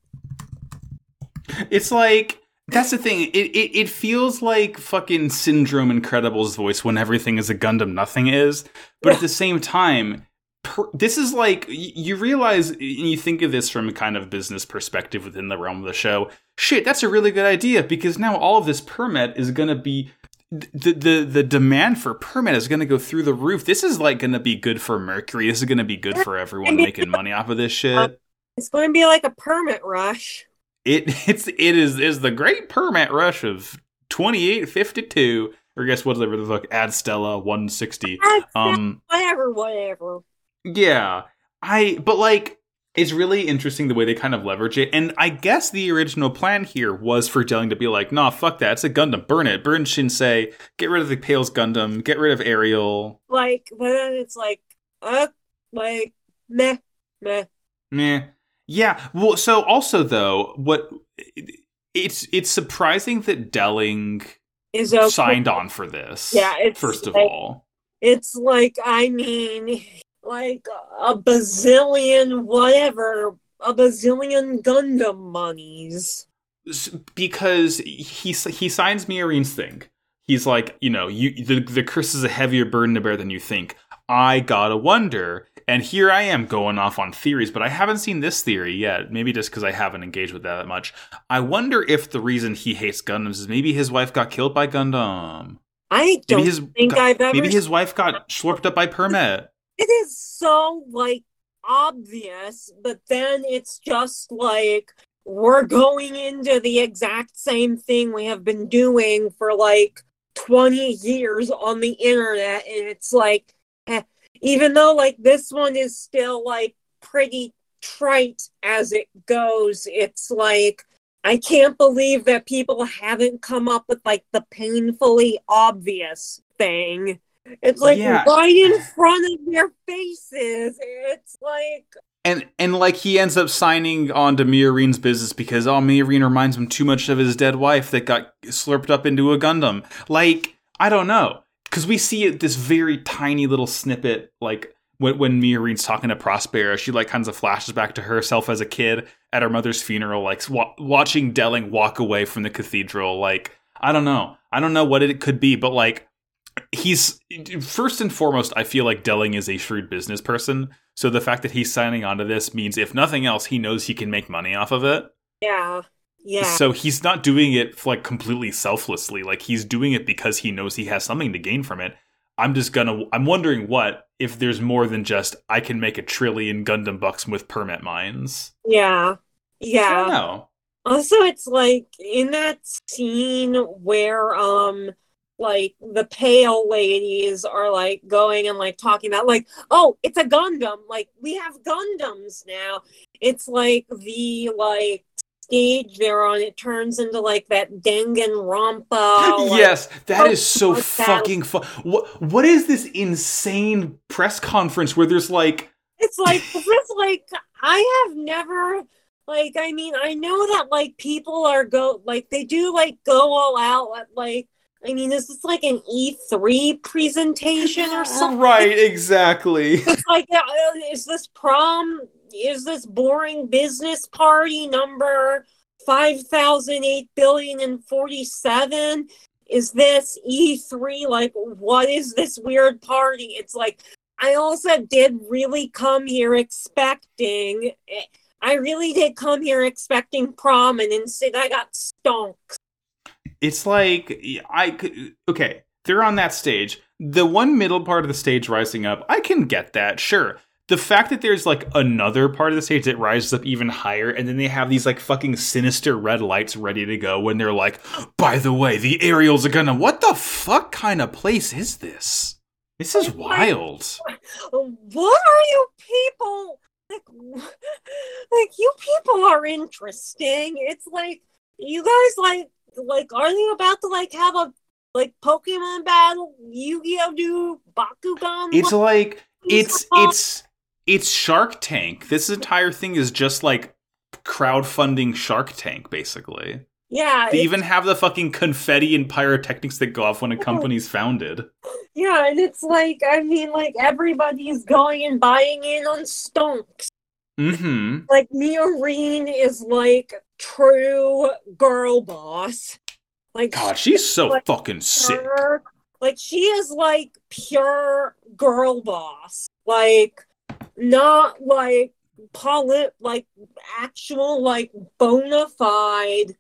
S2: It's like that's the thing. It, it it feels like fucking Syndrome Incredible's voice when everything is a Gundam, nothing is. But at the same time, per, this is like you realize and you think of this from a kind of business perspective within the realm of the show. Shit, that's a really good idea because now all of this Permet is going to be the, the the demand for Permet is going to go through the roof. This is like going to be good for Mercury. This is going to be good for everyone making money off of this shit. *laughs*
S1: It's going to be like a Permet rush.
S2: It *laughs* it's it is is the great Permet rush of twenty eight fifty two or I guess whatever the fuck Ad Stella one sixty. Um,
S1: whatever, whatever.
S2: Yeah, I but like it's really interesting the way they kind of leverage it. And I guess the original plan here was for Delling to be like, nah, fuck that. It's a Gundam. Burn it. Burn Shinsei. Get rid of the Peil's Gundam. Get rid of Aerial.
S1: Like, but then it's like, uh, like, meh, meh.
S2: Meh. Yeah. Well, so also though, what it's it's surprising that Delling
S1: Is okay.
S2: signed on for this.
S1: Yeah, it's
S2: first of
S1: like-
S2: all.
S1: It's like, I mean, like a bazillion, whatever, a bazillion Gundam monies.
S2: Because he he signs Miorine's thing. He's like, you know, you the the curse is a heavier burden to bear than you think. I gotta wonder, and here I am going off on theories, but I haven't seen this theory yet. Maybe just because I haven't engaged with that that much. I wonder if the reason he hates Gundams is maybe his wife got killed by Gundam.
S1: I don't
S2: Maybe his
S1: think I've ever.
S2: maybe his wife got slurped up by Permet.
S1: it is so like obvious, but then it's just like we're going into the exact same thing we have been doing for like 20 years on the internet and it's like eh, even though like this one is still like pretty trite as it goes it's like i can't believe that people haven't come up with like the painfully obvious thing it's like
S2: Yeah.
S1: right in front of their faces it's like
S2: And and like he ends up signing on to Miorine's business because oh Miorine reminds him too much of his dead wife that got slurped up into a Gundam. Like I don't know because we see it this very tiny little snippet like when when talking to Prospera, she like kind of flashes back to herself as a kid at her mother's funeral, like wa- watching Delling walk away from the cathedral. Like I don't know, I don't know what it could be, but like he's first and foremost i feel like delling is a shrewd business person so the fact that he's signing on to this means if nothing else he knows he can make money off of it
S1: yeah yeah.
S2: So he's not doing it like completely selflessly. Like he's doing it because he knows he has something to gain from it. I'm just gonna i'm wondering what if there's more than just i can make a trillion gundam bucks with Permet mines.
S1: Yeah.
S2: I
S1: yeah.
S2: don't know.
S1: Also, it's like in that scene where um like the Peil ladies are like going and like talking about like oh it's a Gundam. Like we have Gundams now. It's like the like stage they're on it turns into like that Danganronpa *laughs* like,
S2: yes, that is so
S1: fuck
S2: fucking fun. What what is this insane press conference where there's like
S1: It's like *laughs* is this like I have never like I mean I know that like people are go like they do like go all out at, like I mean is this like an E3 presentation or *laughs* something?
S2: right, exactly.
S1: It's like uh, is this prom is this boring business party number 5008 billion and 47 is this E3 like what is this weird party it's like I also did really come here expecting eh, I really did come here expecting prom and instead I got stonks
S2: It's like I could okay, they're on that stage. The one middle part of the stage rising up, I can get that, sure. The fact that there's like another part of the stage that rises up even higher, and then they have these like fucking sinister red lights ready to go when they're like, by the way, the aerials are gonna. What the fuck kind of place is this? This is oh wild.
S1: what are you people like *laughs* like you people are interesting it's like you guys like like are they about to like have a like pokemon battle yu-gi-oh do bakugan
S2: It's
S1: What-
S2: like it's it's it's Shark Tank. This entire thing is just like crowdfunding Shark Tank, basically.
S1: Yeah.
S2: They even have the fucking confetti and pyrotechnics that go off when a company's founded.
S1: Yeah, and it's like I mean, like everybody's going and buying in on stonks.
S2: Mm-hmm.
S1: Like Miorine is like true girl boss. Like
S2: God, she's so
S1: Like,
S2: fucking sick.
S1: pure- like she is like pure girl boss. Like not like polit like actual like bona fide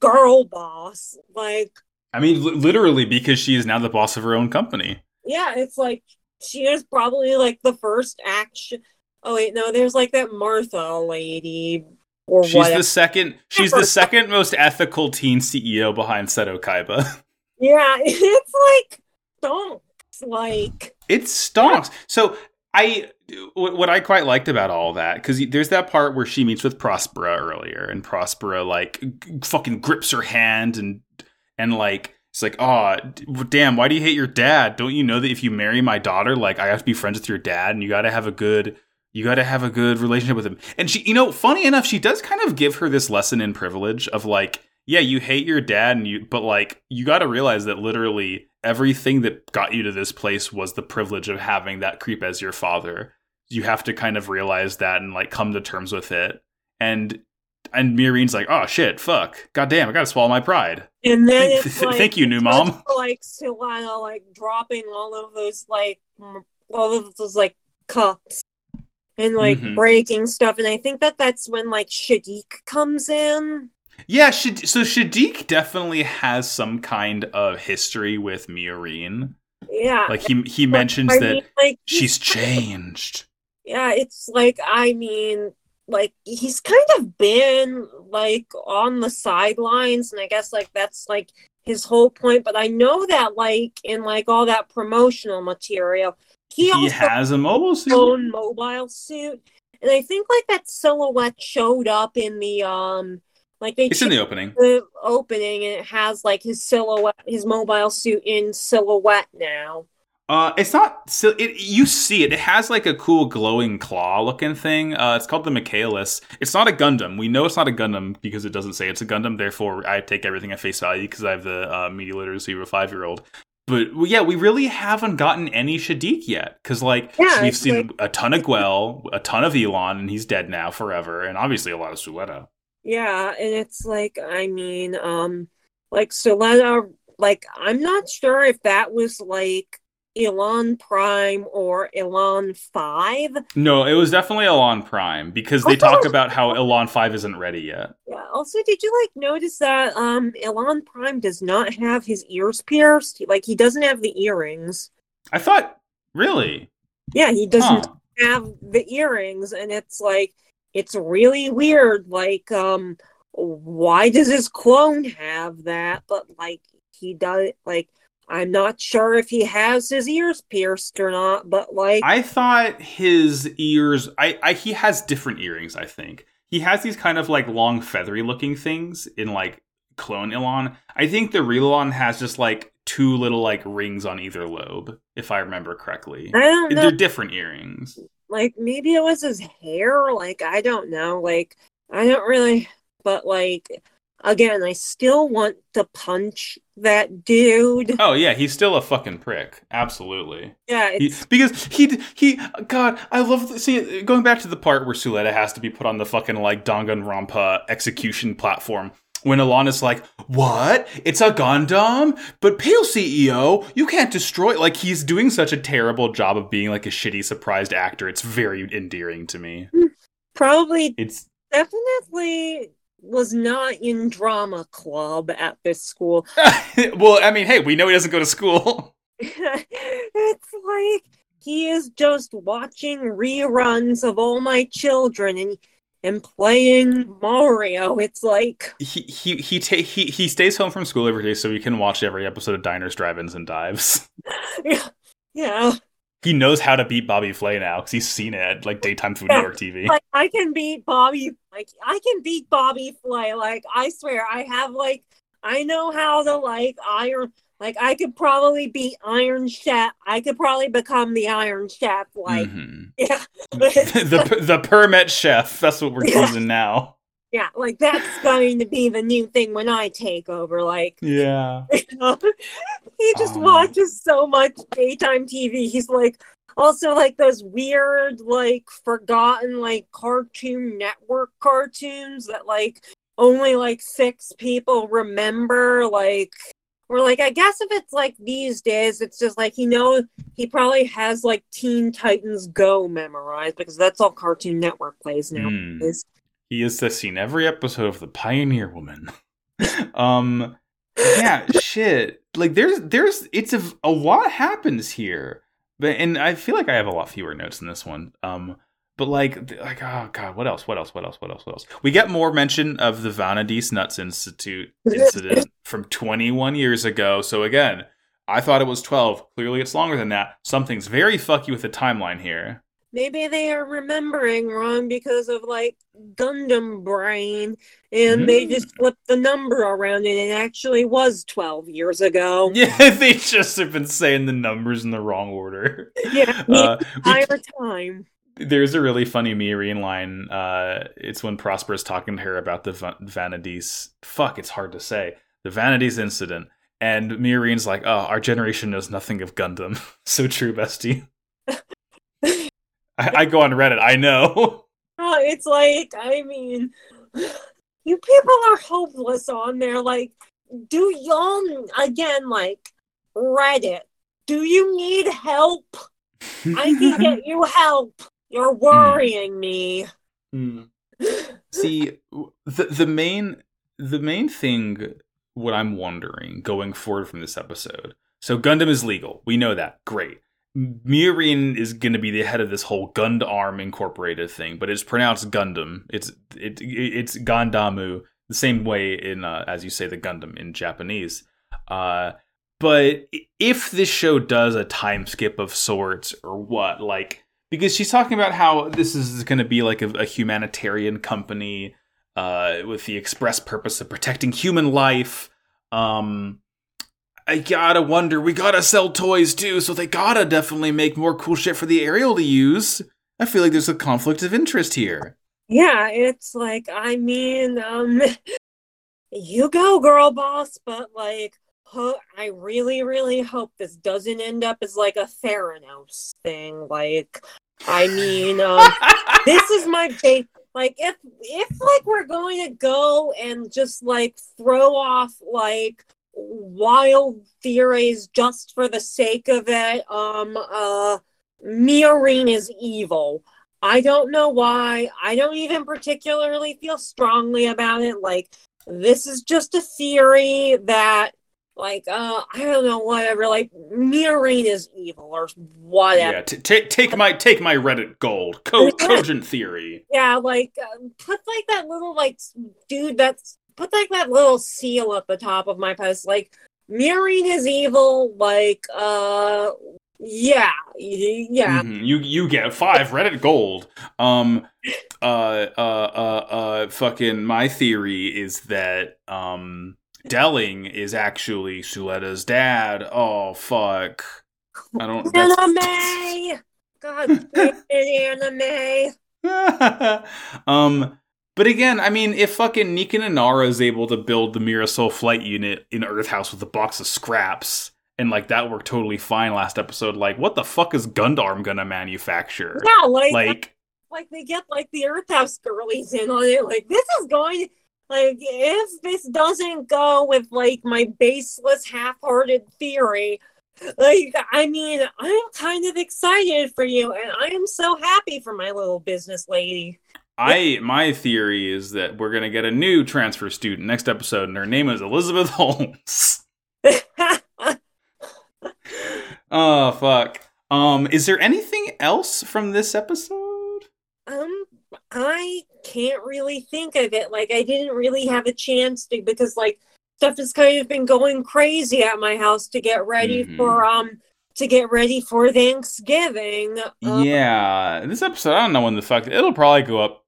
S1: girl boss. Like
S2: I mean, li- literally, because she is now the boss of her own company.
S1: yeah, it's like she is probably like the first action. Oh wait, no, there's like that Martha lady or
S2: She's
S1: whatever.
S2: the second. She's the *laughs* second most ethical teen CEO behind Seto Kaiba.
S1: Yeah, *laughs* it's like don't like
S2: It stonks. So I, what I quite liked about all that because there's that part where she meets with Prospera earlier, and Prospera like g- fucking grips her hand and and like it's like, oh damn, why do you hate your dad? Don't you know that if you marry my daughter, like I have to be friends with your dad, and you got to have a good. You got to have a good relationship with him. And she, you know, funny enough, she does kind of give her this lesson in privilege of like, yeah, you hate your dad and you but like you got to realize that literally everything that got you to this place was the privilege of having that creep as your father. You have to kind of realize that and like come to terms with it. And and Miorine's like, "Oh shit, fuck. God damn, I got to swallow my pride."
S1: And then
S2: Thank-
S1: it's *laughs* like,
S2: thank you, new mom.
S1: Like Silana, like dropping all of those like all of those like cups and like
S2: Mhm.
S1: breaking stuff. And I think that that's when like Shaddiq comes in.
S2: Yeah, Shad- so Shaddiq definitely has some kind of history with Miorine.
S1: Yeah,
S2: Like he he mentions
S1: I
S2: that
S1: mean, like
S2: she's changed.
S1: Yeah, it's like I mean, like he's kind of been like on the sidelines, and I guess like that's like his whole point. But I know that like in like all that promotional material, he,
S2: He
S1: also
S2: has a mobile suit.
S1: own mobile suit and i think like that silhouette showed up in the um like they
S2: It's in the opening.
S1: the opening and it has like his silhouette his mobile suit in silhouette now
S2: Uh, it's not. So it you see it. It has like a cool glowing claw looking thing. Uh, it's called the Michaelis. It's not a Gundam. We know it's not a Gundam because it doesn't say it's a Gundam. Therefore, I take everything at face value because I have the uh, media literacy of a five year old. But well, yeah, we really haven't gotten any Shaddiq yet because like
S1: Yeah,
S2: we've seen
S1: like-
S2: a ton of Guel, a ton of Elan, and he's dead now forever, and obviously a lot of Suletta.
S1: Yeah and it's like i mean um like Solana, like i'm not sure if that was like Elan Prime or Elan 5.
S2: No, it was definitely Elan Prime because they talk *laughs* about how Elan Five isn't ready yet.
S1: Yeah. Also, did you like notice that um Elan Prime does not have his ears pierced? Like he doesn't have the earrings.
S2: I thought, really,
S1: Yeah, he doesn't
S2: Huh.
S1: have the earrings, and it's like it's really weird. Like, um, why does his clone have that? But like he does. Like, I'm not sure if he has his ears pierced or not. But like,
S2: I thought his ears. I, I he has different earrings. I think he has these kind of like long feathery looking things in like clone Elan. I think the real Elan has just like two little like rings on either lobe, if I remember correctly.
S1: I don't know.
S2: They're different earrings.
S1: Like maybe it was his hair like i don't know like i don't really but like again i still want to punch that dude
S2: Oh yeah, he's still a fucking prick. Absolutely.
S1: yeah
S2: He, because he he God, I love see going back to the part where Suletta has to be put on the fucking like Danganronpa execution platform. When Alana's like, "What? It's a Gundam? But Pale CEO, you can't destroy." Like he's doing such a terrible job of being like a shitty surprised actor. It's very endearing to me.
S1: probably
S2: It's
S1: definitely was not in drama club at this school *laughs*
S2: well, I mean, hey, we know he doesn't go to school. *laughs*
S1: it's like he is just watching reruns of all my children and and playing mario it's like
S2: He he he ta- he he stays home from school every day so he can watch every episode of Diners, Drive-ins, and Dives. *laughs*
S1: yeah yeah
S2: He knows how to beat Bobby Flay now because he's seen it at like daytime Food
S1: Yeah.
S2: Network TV.
S1: like I can beat Bobby like I can beat Bobby Flay. Like I swear I have like I know how to like iron like I could probably be Iron Chef. I could probably become the Iron Chef. Like
S2: Mhm. *laughs*
S1: yeah. *laughs*
S2: the the Permet chef. That's what we're
S1: Yeah.
S2: choosing now.
S1: Yeah, like that's going to be the new thing when I take over. Like, *laughs*
S2: Yeah. you know?
S1: he just
S2: Um.
S1: watches so much daytime TV. He's like, also like those weird, like forgotten, like Cartoon Network cartoons that like only like six people remember. Like, we're like, I guess if it's like these days, it's just like he knows he probably has like Teen Titans Go memorized because that's all Cartoon Network plays now.
S2: Hmm.
S1: Is
S2: He has to seen every episode of The Pioneer Woman. *laughs* um yeah, shit. Like there's there's it's a, a lot happens here. But and I feel like I have a lot fewer notes in this one. Um but like like oh god, what else? What else? What else? What else? What else? We get more mention of the Vanadis Nuts Institute incident *laughs* from 21 years ago. So again, I thought it was 12. Clearly it's longer than that. Something's very fucky with the timeline here.
S1: maybe they are remembering wrong because of like Gundam brain and they
S2: Mm.
S1: just flipped the number around and it actually was 12 years ago. *laughs*
S2: Yeah, they just have been saying the numbers in the wrong order. *laughs*
S1: Yeah, the
S2: Uh, we-
S1: time.
S2: There's a really funny Miorine line. Uh, it's when Prosper's talking to her about the Va- Vanities. Fuck, it's hard to say. The Vanities incident. And Miorine's like, oh, our generation knows nothing of Gundam. *laughs* so true, bestie. I, I go on Reddit, I know.
S1: Oh, *laughs* it's like, I mean, you people are hopeless on there. Like, do y'all, again, like, Reddit, do you need help? I can get *laughs* you help. You're worrying me.
S2: Hmm. *laughs* See, the the main the main thing what I'm wondering going forward from this episode. So Gundam is legal. We know that. Great. Miorine is going to be the head of this whole Gundarm Incorporated thing, but it's pronounced Gundam. It's it, it's Gandamu the same way in uh, as you say the Gundam in Japanese. Uh but if this show does a time skip of sorts or what, like because she's talking about how this is going to be like a, a humanitarian company uh, with the express purpose of protecting human life. Um, I gotta wonder. We gotta sell toys too, so they gotta definitely make more cool shit for the Ariel to use. I feel like there's a conflict of interest here.
S1: Yeah, it's like, I mean, um, *laughs* you go, girl boss, but like, ho- I really, really hope this doesn't end up as like a Theranos thing. Like, I mean, um, this is my *laughs* base. Like, if if like we're going to go and just like throw off like wild theories just for the sake of it, um, uh, Miorine is evil. I don't know why. I don't even particularly feel strongly about it. Like, this is just a theory that, like, uh, I don't know, whatever. Like, Miorine is evil or whatever.
S2: yeah, t- t- take my take my Reddit gold. Co- cogent theory.
S1: Yeah, like, uh, put like that little, like, dude that's, put like that little seal at the top of my post. Like, Miorine is evil. Like, uh, yeah, yeah.
S2: Mhm. You you get five Reddit gold. Um, uh, uh, uh, uh, fucking. My theory is that um, Delling is actually Shuletta's dad. Oh fuck! I don't.
S1: Anime! *laughs* God damn it, anime! *laughs*
S2: um, but again, I mean, if fucking Nika Nanaura is able to build the Mirasoul flight unit in Earth House with a box of scraps, and like that worked totally fine last episode, like what the fuck is Gundarm gonna manufacture?
S1: Yeah, like, like
S2: Like,
S1: they get like the Earth House girlies in on it. Like this is going like if this doesn't go with like my baseless half-hearted theory, like I mean, I'm kind of excited for you and I am so happy for my little business lady.
S2: I my theory is that we're gonna get a new transfer student next episode, and her name is Elizabeth Holmes. *laughs* oh fuck. Um, is there anything else from this episode?
S1: Um, I can't really think of it. Like, I didn't really have a chance to because, like, stuff has kind of been going crazy at my house to get ready
S2: Mhm.
S1: for um to get ready for Thanksgiving. Um,
S2: yeah, this episode I don't know when the fuck it'll probably go up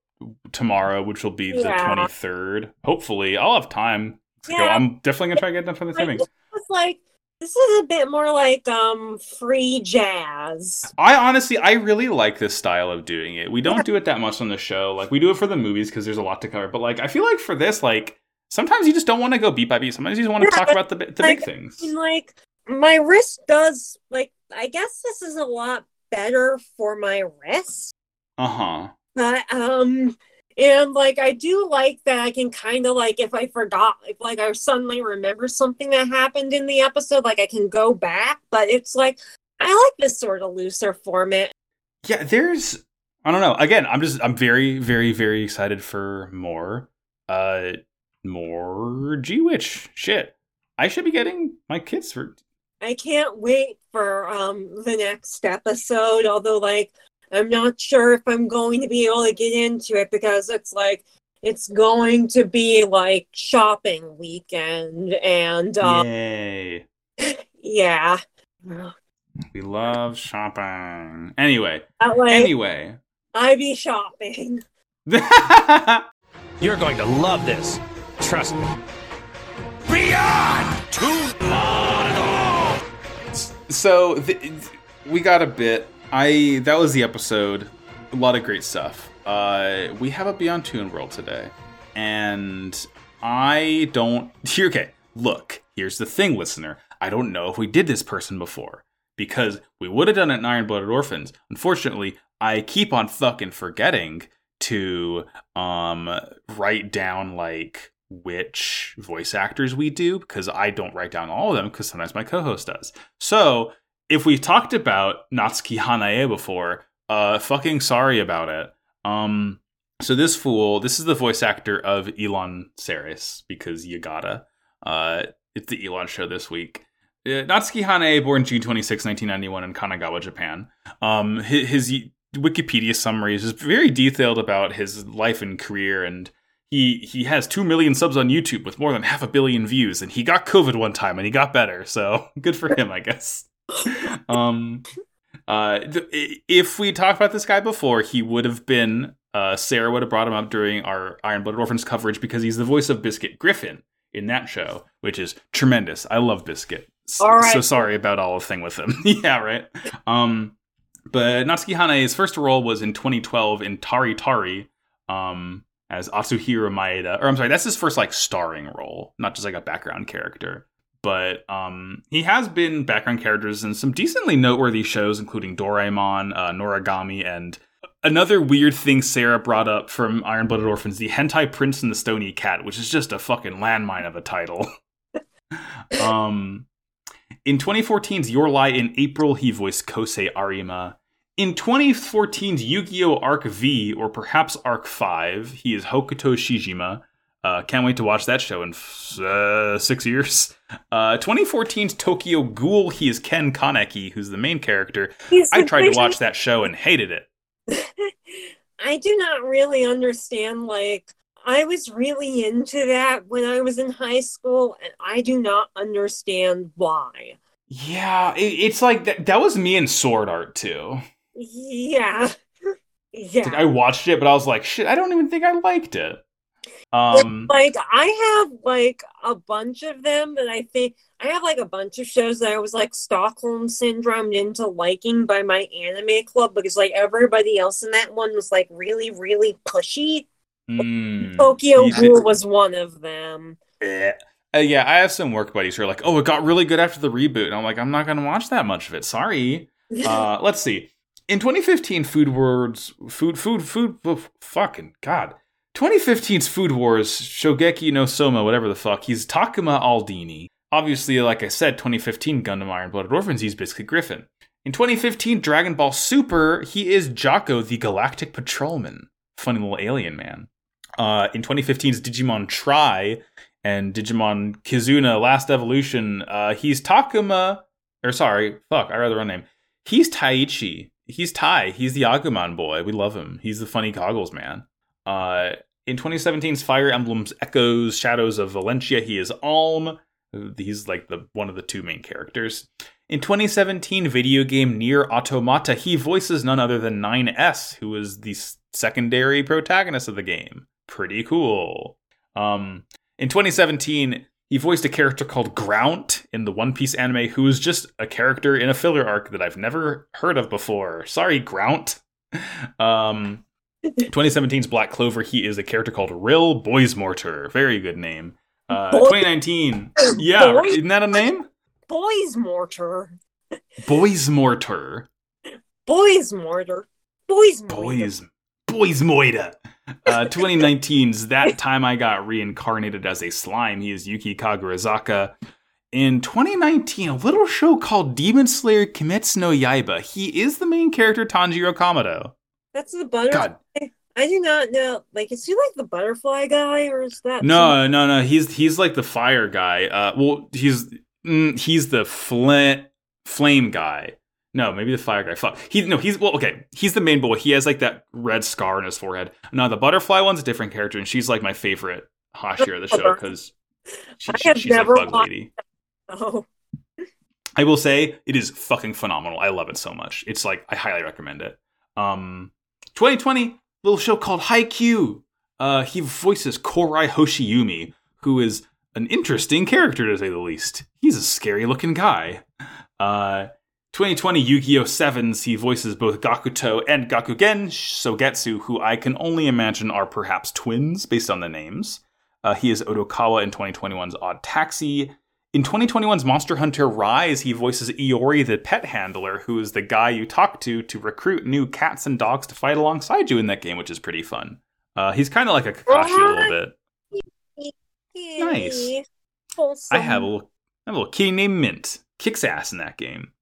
S2: tomorrow, which will be the
S1: Yeah.
S2: twenty third. Hopefully, I'll have time to go.
S1: Yeah.
S2: I'm definitely gonna try to get done for the
S1: Like,
S2: savings.
S1: it was like This is a bit more like um free jazz.
S2: I honestly, I really like this style of doing it. We don't do it that much on the show. Like we do it for the movies because there's a lot to cover. But like, I feel like for this, like sometimes you just don't want to go beat by beat. Sometimes you just want to
S1: Yeah,
S2: talk about the the
S1: like,
S2: big things.
S1: I mean, like my wrist does like I guess this is a lot better for my wrist.
S2: Uh huh.
S1: But um and like I do like that I can kind of like if I forgot if like I suddenly remember something that happened in the episode, like I can go back. But it's like I like this sort of looser format.
S2: Yeah, there's. I don't know. Again, I'm just. I'm very, very, very excited for more. Uh, more G Witch shit. I should be getting my kids for.
S1: I can't wait for um the next episode, although like I'm not sure if I'm going to be able to get into it because it's like it's going to be like shopping weekend and uh,
S2: Yay!
S1: yeah.
S2: We love shopping. Anyway,
S1: That way
S2: anyway.
S1: I be shopping. *laughs*
S3: You're going to love this. Trust me. Beyond tomorrow.
S2: so th- th- we got a bit. I that was the episode. A lot of great stuff. Uh, we have a Beyond Toon World today, and I don't. *laughs* Okay. Look, here's the thing, listener. I don't know if we did this person before because we would have done it in Iron Blooded Orphans. Unfortunately, I keep on fucking forgetting to um write down like which voice actors we do because I don't write down all of them because sometimes my co-host does. So if we've talked about Natsuki Hanae before, uh fucking sorry about it. Um so this fool, this is the voice actor of Elan Ceres because you gotta. Uh it's the Elon show this week. Uh, Natsuki Hanae, born June 26, 1991 in Kanagawa, Japan. Um his, his Wikipedia summary is just very detailed about his life and career and he he has 2 million subs on YouTube with more than half a billion views and he got covid one time and he got better. So, *laughs* good for him, I guess. *laughs* um uh th- if we talked about this guy before, he would have been uh Sarah would have brought him up during our Iron Blooded Orphans coverage because he's the voice of Biscuit Griffin in that show, which is tremendous. I love Biscuit. S-
S1: All right.
S2: So sorry about all the thing with him. *laughs* yeah, right. Um but Natsuki Hanae's first role was in 2012 in Tari Tari, um, as Atsuhiro Maeda. Or I'm sorry, that's his first like starring role, not just like a background character. But um, he has been background characters in some decently noteworthy shows, including Doraemon, uh, Noragami, and another weird thing Sarah brought up from Iron Blooded Orphans, the Hentai Prince and the Stony Cat, which is just a fucking landmine of a title. *laughs* um, in 2014's Your Lie in April, he voiced Kosei Arima. In 2014's Yu-Gi-Oh! Arc V, or perhaps Arc 5, he is Hokuto Shijima. Uh, can't wait to watch that show in f- uh, six years. Uh, 2014's Tokyo Ghoul, he is Ken Kaneki, who's the main character.
S1: He's
S2: I tried to watch that show and hated it. *laughs*
S1: I do not really understand like I was really into that when I was in high school and I do not understand why.
S2: Yeah, it, it's like that, that was me in Sword Art too.
S1: Yeah. *laughs* Yeah.
S2: Like, I watched it, but I was like, shit, I don't even think I liked it. Um,
S1: like I have like a bunch of them and I think I have like a bunch of shows that I was like Stockholm syndrome into liking by my anime club because like everybody else in that one was like really, really pushy.
S2: mm,
S1: Tokyo Ghoul
S2: should-
S1: was one of them.
S2: Eh. Uh, yeah, I have some work buddies who are like, "Oh, it got really good after the reboot," and I'm like, "I'm not going to watch that much of it. Sorry." *laughs* Uh, let's see. In 2015, Food Words, food, food, food, oh, fucking god. 2015's Food Wars, Shogeki no Soma, whatever the fuck. He's Takuma Aldini. Obviously, like I said, 2015 Gundam Iron Blooded Orphans. He's Biscuit Griffin. In 2015, Dragon Ball Super, he is Jaco, the Galactic Patrolman. Funny little alien man. Uh, in 2015's Digimon Tri and Digimon Kizuna Last Evolution, uh, he's Takuma, or sorry, fuck, I read the wrong name. He's Taichi. He's Tai. He's the Agumon boy. We love him. He's the funny goggles man. Uh, in 2017's Fire Emblems Echoes Shadows of Valencia, he is Alm. He's like the one of the two main characters. In 2017 video game Nier Automata, he voices none other than 9S, who is the secondary protagonist of the game. Pretty cool. Um, in 2017, He voiced a character called Grount in the One Piece anime, who is just a character in a filler arc that I've never heard of before. Sorry, Grount. *laughs* Um, 2017's Black Clover, he is a character called Rill Boismortier. Very good name. Uh,
S1: Boy-
S2: 2019, yeah,
S1: Boy-
S2: isn't that a name?
S1: Boys mortar.
S2: Boysmortar.
S1: Boys mortar. Boys mortar.
S2: Boys, Boys Moida. Uh, *laughs* 2019's That Time I Got Reincarnated as a Slime. He is Yuki Kagurazaka. In 2019, a little show called Demon Slayer Kimetsu no Yaiba. He is the main character, Tanjiro Kamado.
S1: That's the butter.
S2: God,
S1: I do not know. Like, is he like the butterfly guy, or is that
S2: no, no, no. He's he's like the fire guy. Uh, well, he's mm, he's the flint flame guy. No, maybe the fire guy. Fuck. He no, he's well. Okay, he's the main boy. He has like that red scar on his forehead. No, the butterfly one's a different character, and she's like my favorite Hashira of the show because she,
S1: have
S2: she's like bug lady.
S1: Oh, *laughs*
S2: I will say it is fucking phenomenal. I love it so much. It's like I highly recommend it. Um, 2020 little show called Haikyuu. Uh, he voices Korai Hoshiyumi, who is an interesting character to say the least. He's a scary looking guy. Uh, 2020 Yu-Gi-Oh! Sevens. He voices both Gakuto and Gakugen Sogetsu, who I can only imagine are perhaps twins based on the names. Uh, he is Odokawa in 2021's Odd Taxi. In 2021's Monster Hunter Rise, he voices Iori the pet handler, who is the guy you talk to to recruit new cats and dogs to fight alongside you in that game, which is pretty fun. Uh, he's kind of like a Kakashi a little bit. Nice.
S1: Wholesome.
S2: I have a little, I have a little kitty named Mint. Kicks ass in that game.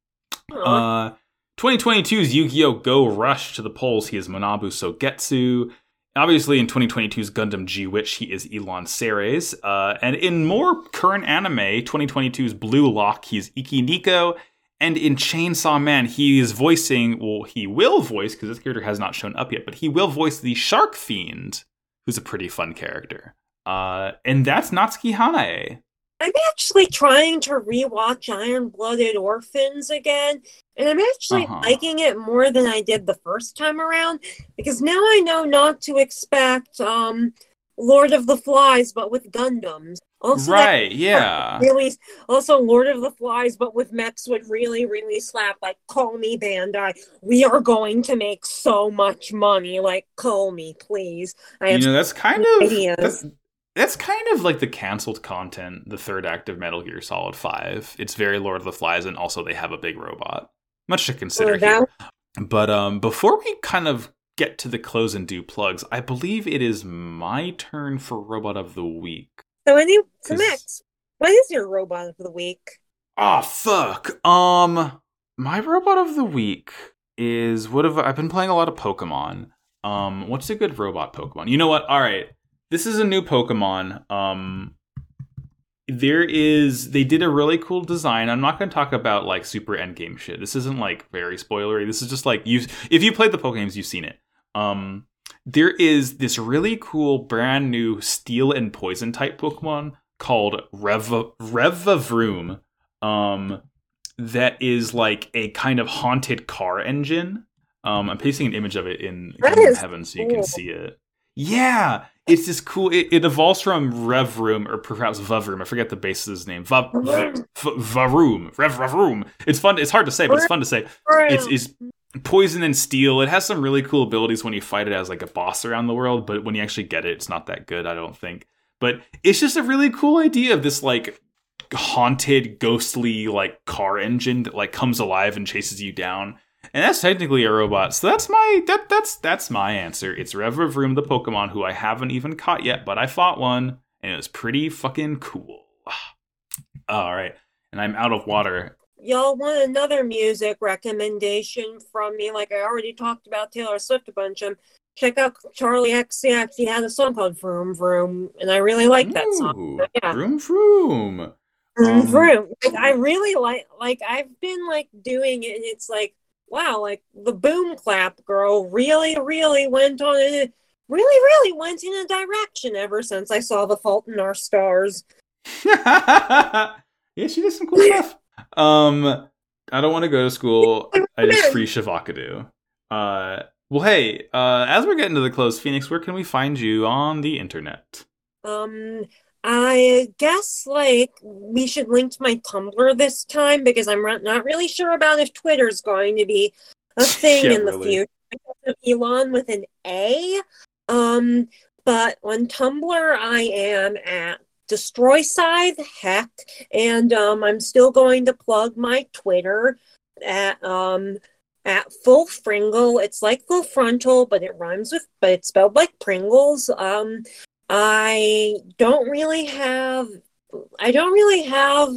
S2: Uh, 2022's Yu-Gi-Oh! Go Rush to the polls. He is Monabu Sogetsu. Obviously, in 2022's Gundam G Witch, he is Elan Ceres. Uh, and in more current anime, 2022's Blue Lock, he's Iki Nico. And in Chainsaw Man, he is voicing, well, he will voice, because this character has not shown up yet, but he will voice the Shark Fiend, who's a pretty fun character. Uh, and that's Natsuki Hanae.
S1: I'm actually trying to rewatch Iron Blooded Orphans again, and I'm actually
S2: Uh-huh.
S1: liking it more than I did the first time around because now I know not to expect um Lord of the Flies, but with Gundams. Also,
S2: right, *laughs* yeah.
S1: really, also Lord of the Flies, but with mechs would really, really slap. Like, call me Bandai. We are going to make so much money. Like, call me, please. I
S2: you know that's kind of that's, that's kind of like the canceled content the third act of metal gear solid 5 it's very lord of the flies and also they have a big robot. Much to consider
S1: so
S2: here. but um before we kind of get to the close and do plugs i believe it is my turn for robot of the week.
S1: So any so Max, what is your robot of the week?
S2: oh fuck. Um my robot of the week is what have I- i've been playing a lot of pokemon. Um what's a good robot pokemon? You know what? All right this is a new pokemon um there is they did a really cool design. I'm not going to talk about like super endgame shit. This isn't like very spoilery. This is just like you if you played the poke games you've seen it. Um there is this really cool brand new steel and poison type pokemon called Rev Revavroom um that is like a kind of haunted car engine. Um i'm pasting an image of it in
S1: is
S2: heaven so you
S1: cool.
S2: can see it yeah it's this cool it, it evolves from rev room or perhaps vavroom i forget the base of his name Va- Va- Va- varoom rev Vavroom. it's fun it's hard to say but it's fun to say. It's, it's poison and steel. It has some really cool abilities when you fight it as like a boss around the world but when you actually get it it's not that good i don't think. But it's just a really cool idea of this like haunted ghostly like car engine that like comes alive and chases you down and that's technically a robot so that's my that that's that's my answer it's Revavroom the pokemon who i haven't even caught yet but i fought one and it was pretty fucking cool *sighs* all right and i'm out of water
S1: Y'all want another music recommendation from me? Like I already talked about Taylor Swift a bunch. Um, check out Charli XCX. He had a song called "Vroom Vroom," and I really like that song. So, yeah.
S2: vroom vroom
S1: Vroom
S2: Um,
S1: Vroom. Like, I really like. Like I've been like doing it, and it's like wow, like the boom clap girl really, really went on really, really went in a direction ever since I saw The Fault in Our Stars. *laughs*
S2: yeah, she did some cool *laughs* stuff. Um, I don't want to go to school. *laughs* I just free Shavakadu. Uh, well, hey, uh, as we're getting to the close, Phoenix, where can we find you on the internet?
S1: Um, I guess like we should link to my Tumblr this time because I'm not really sure about if Twitter's going to be a *laughs* thing
S2: Yeah,
S1: in the
S2: really.
S1: future. Elon with an A. Um, but on Tumblr, I am at Destroy Scythe Heck, and um, I'm still going to plug my Twitter at um at Full Fringle. It's like full frontal, but it rhymes with, but it's spelled like Pringles. Um, I don't really have, I don't really have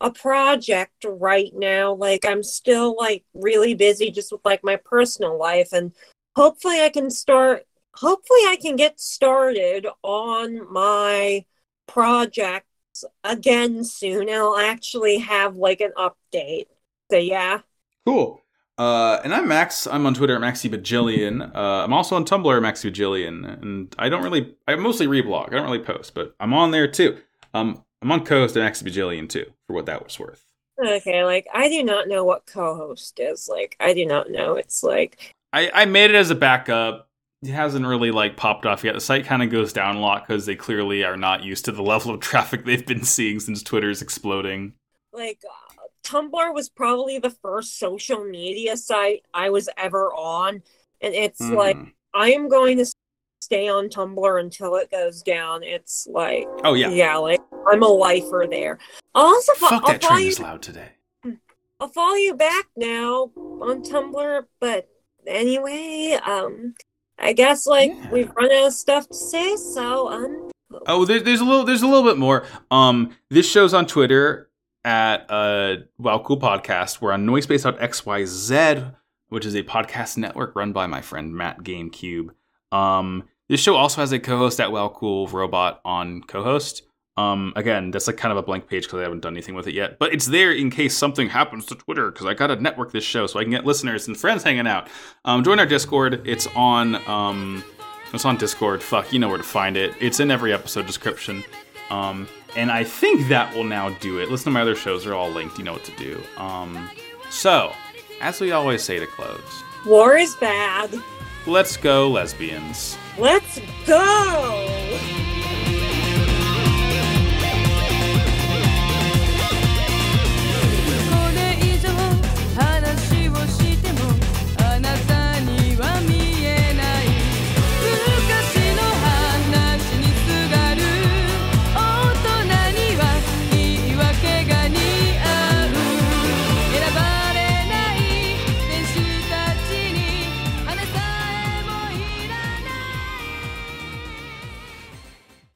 S1: a project right now. Like I'm still like really busy just with like my personal life, and hopefully I can start. Hopefully I can get started on my projects again soon. I'll actually have like an update. So yeah.
S2: Cool. Uh, and I'm Max. I'm on Twitter at Maxi Bajillion. Uh, I'm also on Tumblr at Maxi Bajillion. And I don't really, I mostly reblog. I don't really post, but I'm on there too. Um, I'm on co-host at Maxi Bajillion too, for what that was worth.
S1: Okay, like I do not know what co-host is. Like I do not know. It's like
S2: I, I made it as a backup. It hasn't really like popped off yet. The site kind of goes down a lot because they clearly are not used to the *laughs* level of traffic they've been seeing since Twitter's exploding.
S1: like Tumblr was probably the first social media site I was ever on, and it's like
S2: Mhm.
S1: I am going to stay on Tumblr until it goes down. It's like
S2: oh yeah,
S1: yeah, like I'm a lifer there. I'll also fo-
S2: fuck
S1: I'll
S2: that
S1: follow
S2: train
S1: you.
S2: is loud today.
S1: I'll follow you back now on Tumblr, but anyway, um, I guess like
S2: Yeah.
S1: we've run out of stuff to say, so um,
S2: Oh, there, there's a little, there's a little bit more. Um, this show's on Twitter at uh, Wow Cool Podcast. We're on Noisepace.xyz, which is a podcast network run by my friend Matt GameCube. Um, this show also has a co-host at Wow Cool Robot on co-host. Um, again, that's like kind of a blank page because I haven't done anything with it yet, but it's there in case something happens to Twitter because I got to network this show so I can get listeners and friends hanging out. Um, join our Discord. It's on um, it's on Discord. Fuck, you know where to find it. It's in every episode description. Um, and I think that will now do it. Listen to my other shows; they're all linked. You know what to do. Um, so, as we always say to close,
S1: war is bad.
S2: let's go, lesbians.
S1: Let's go.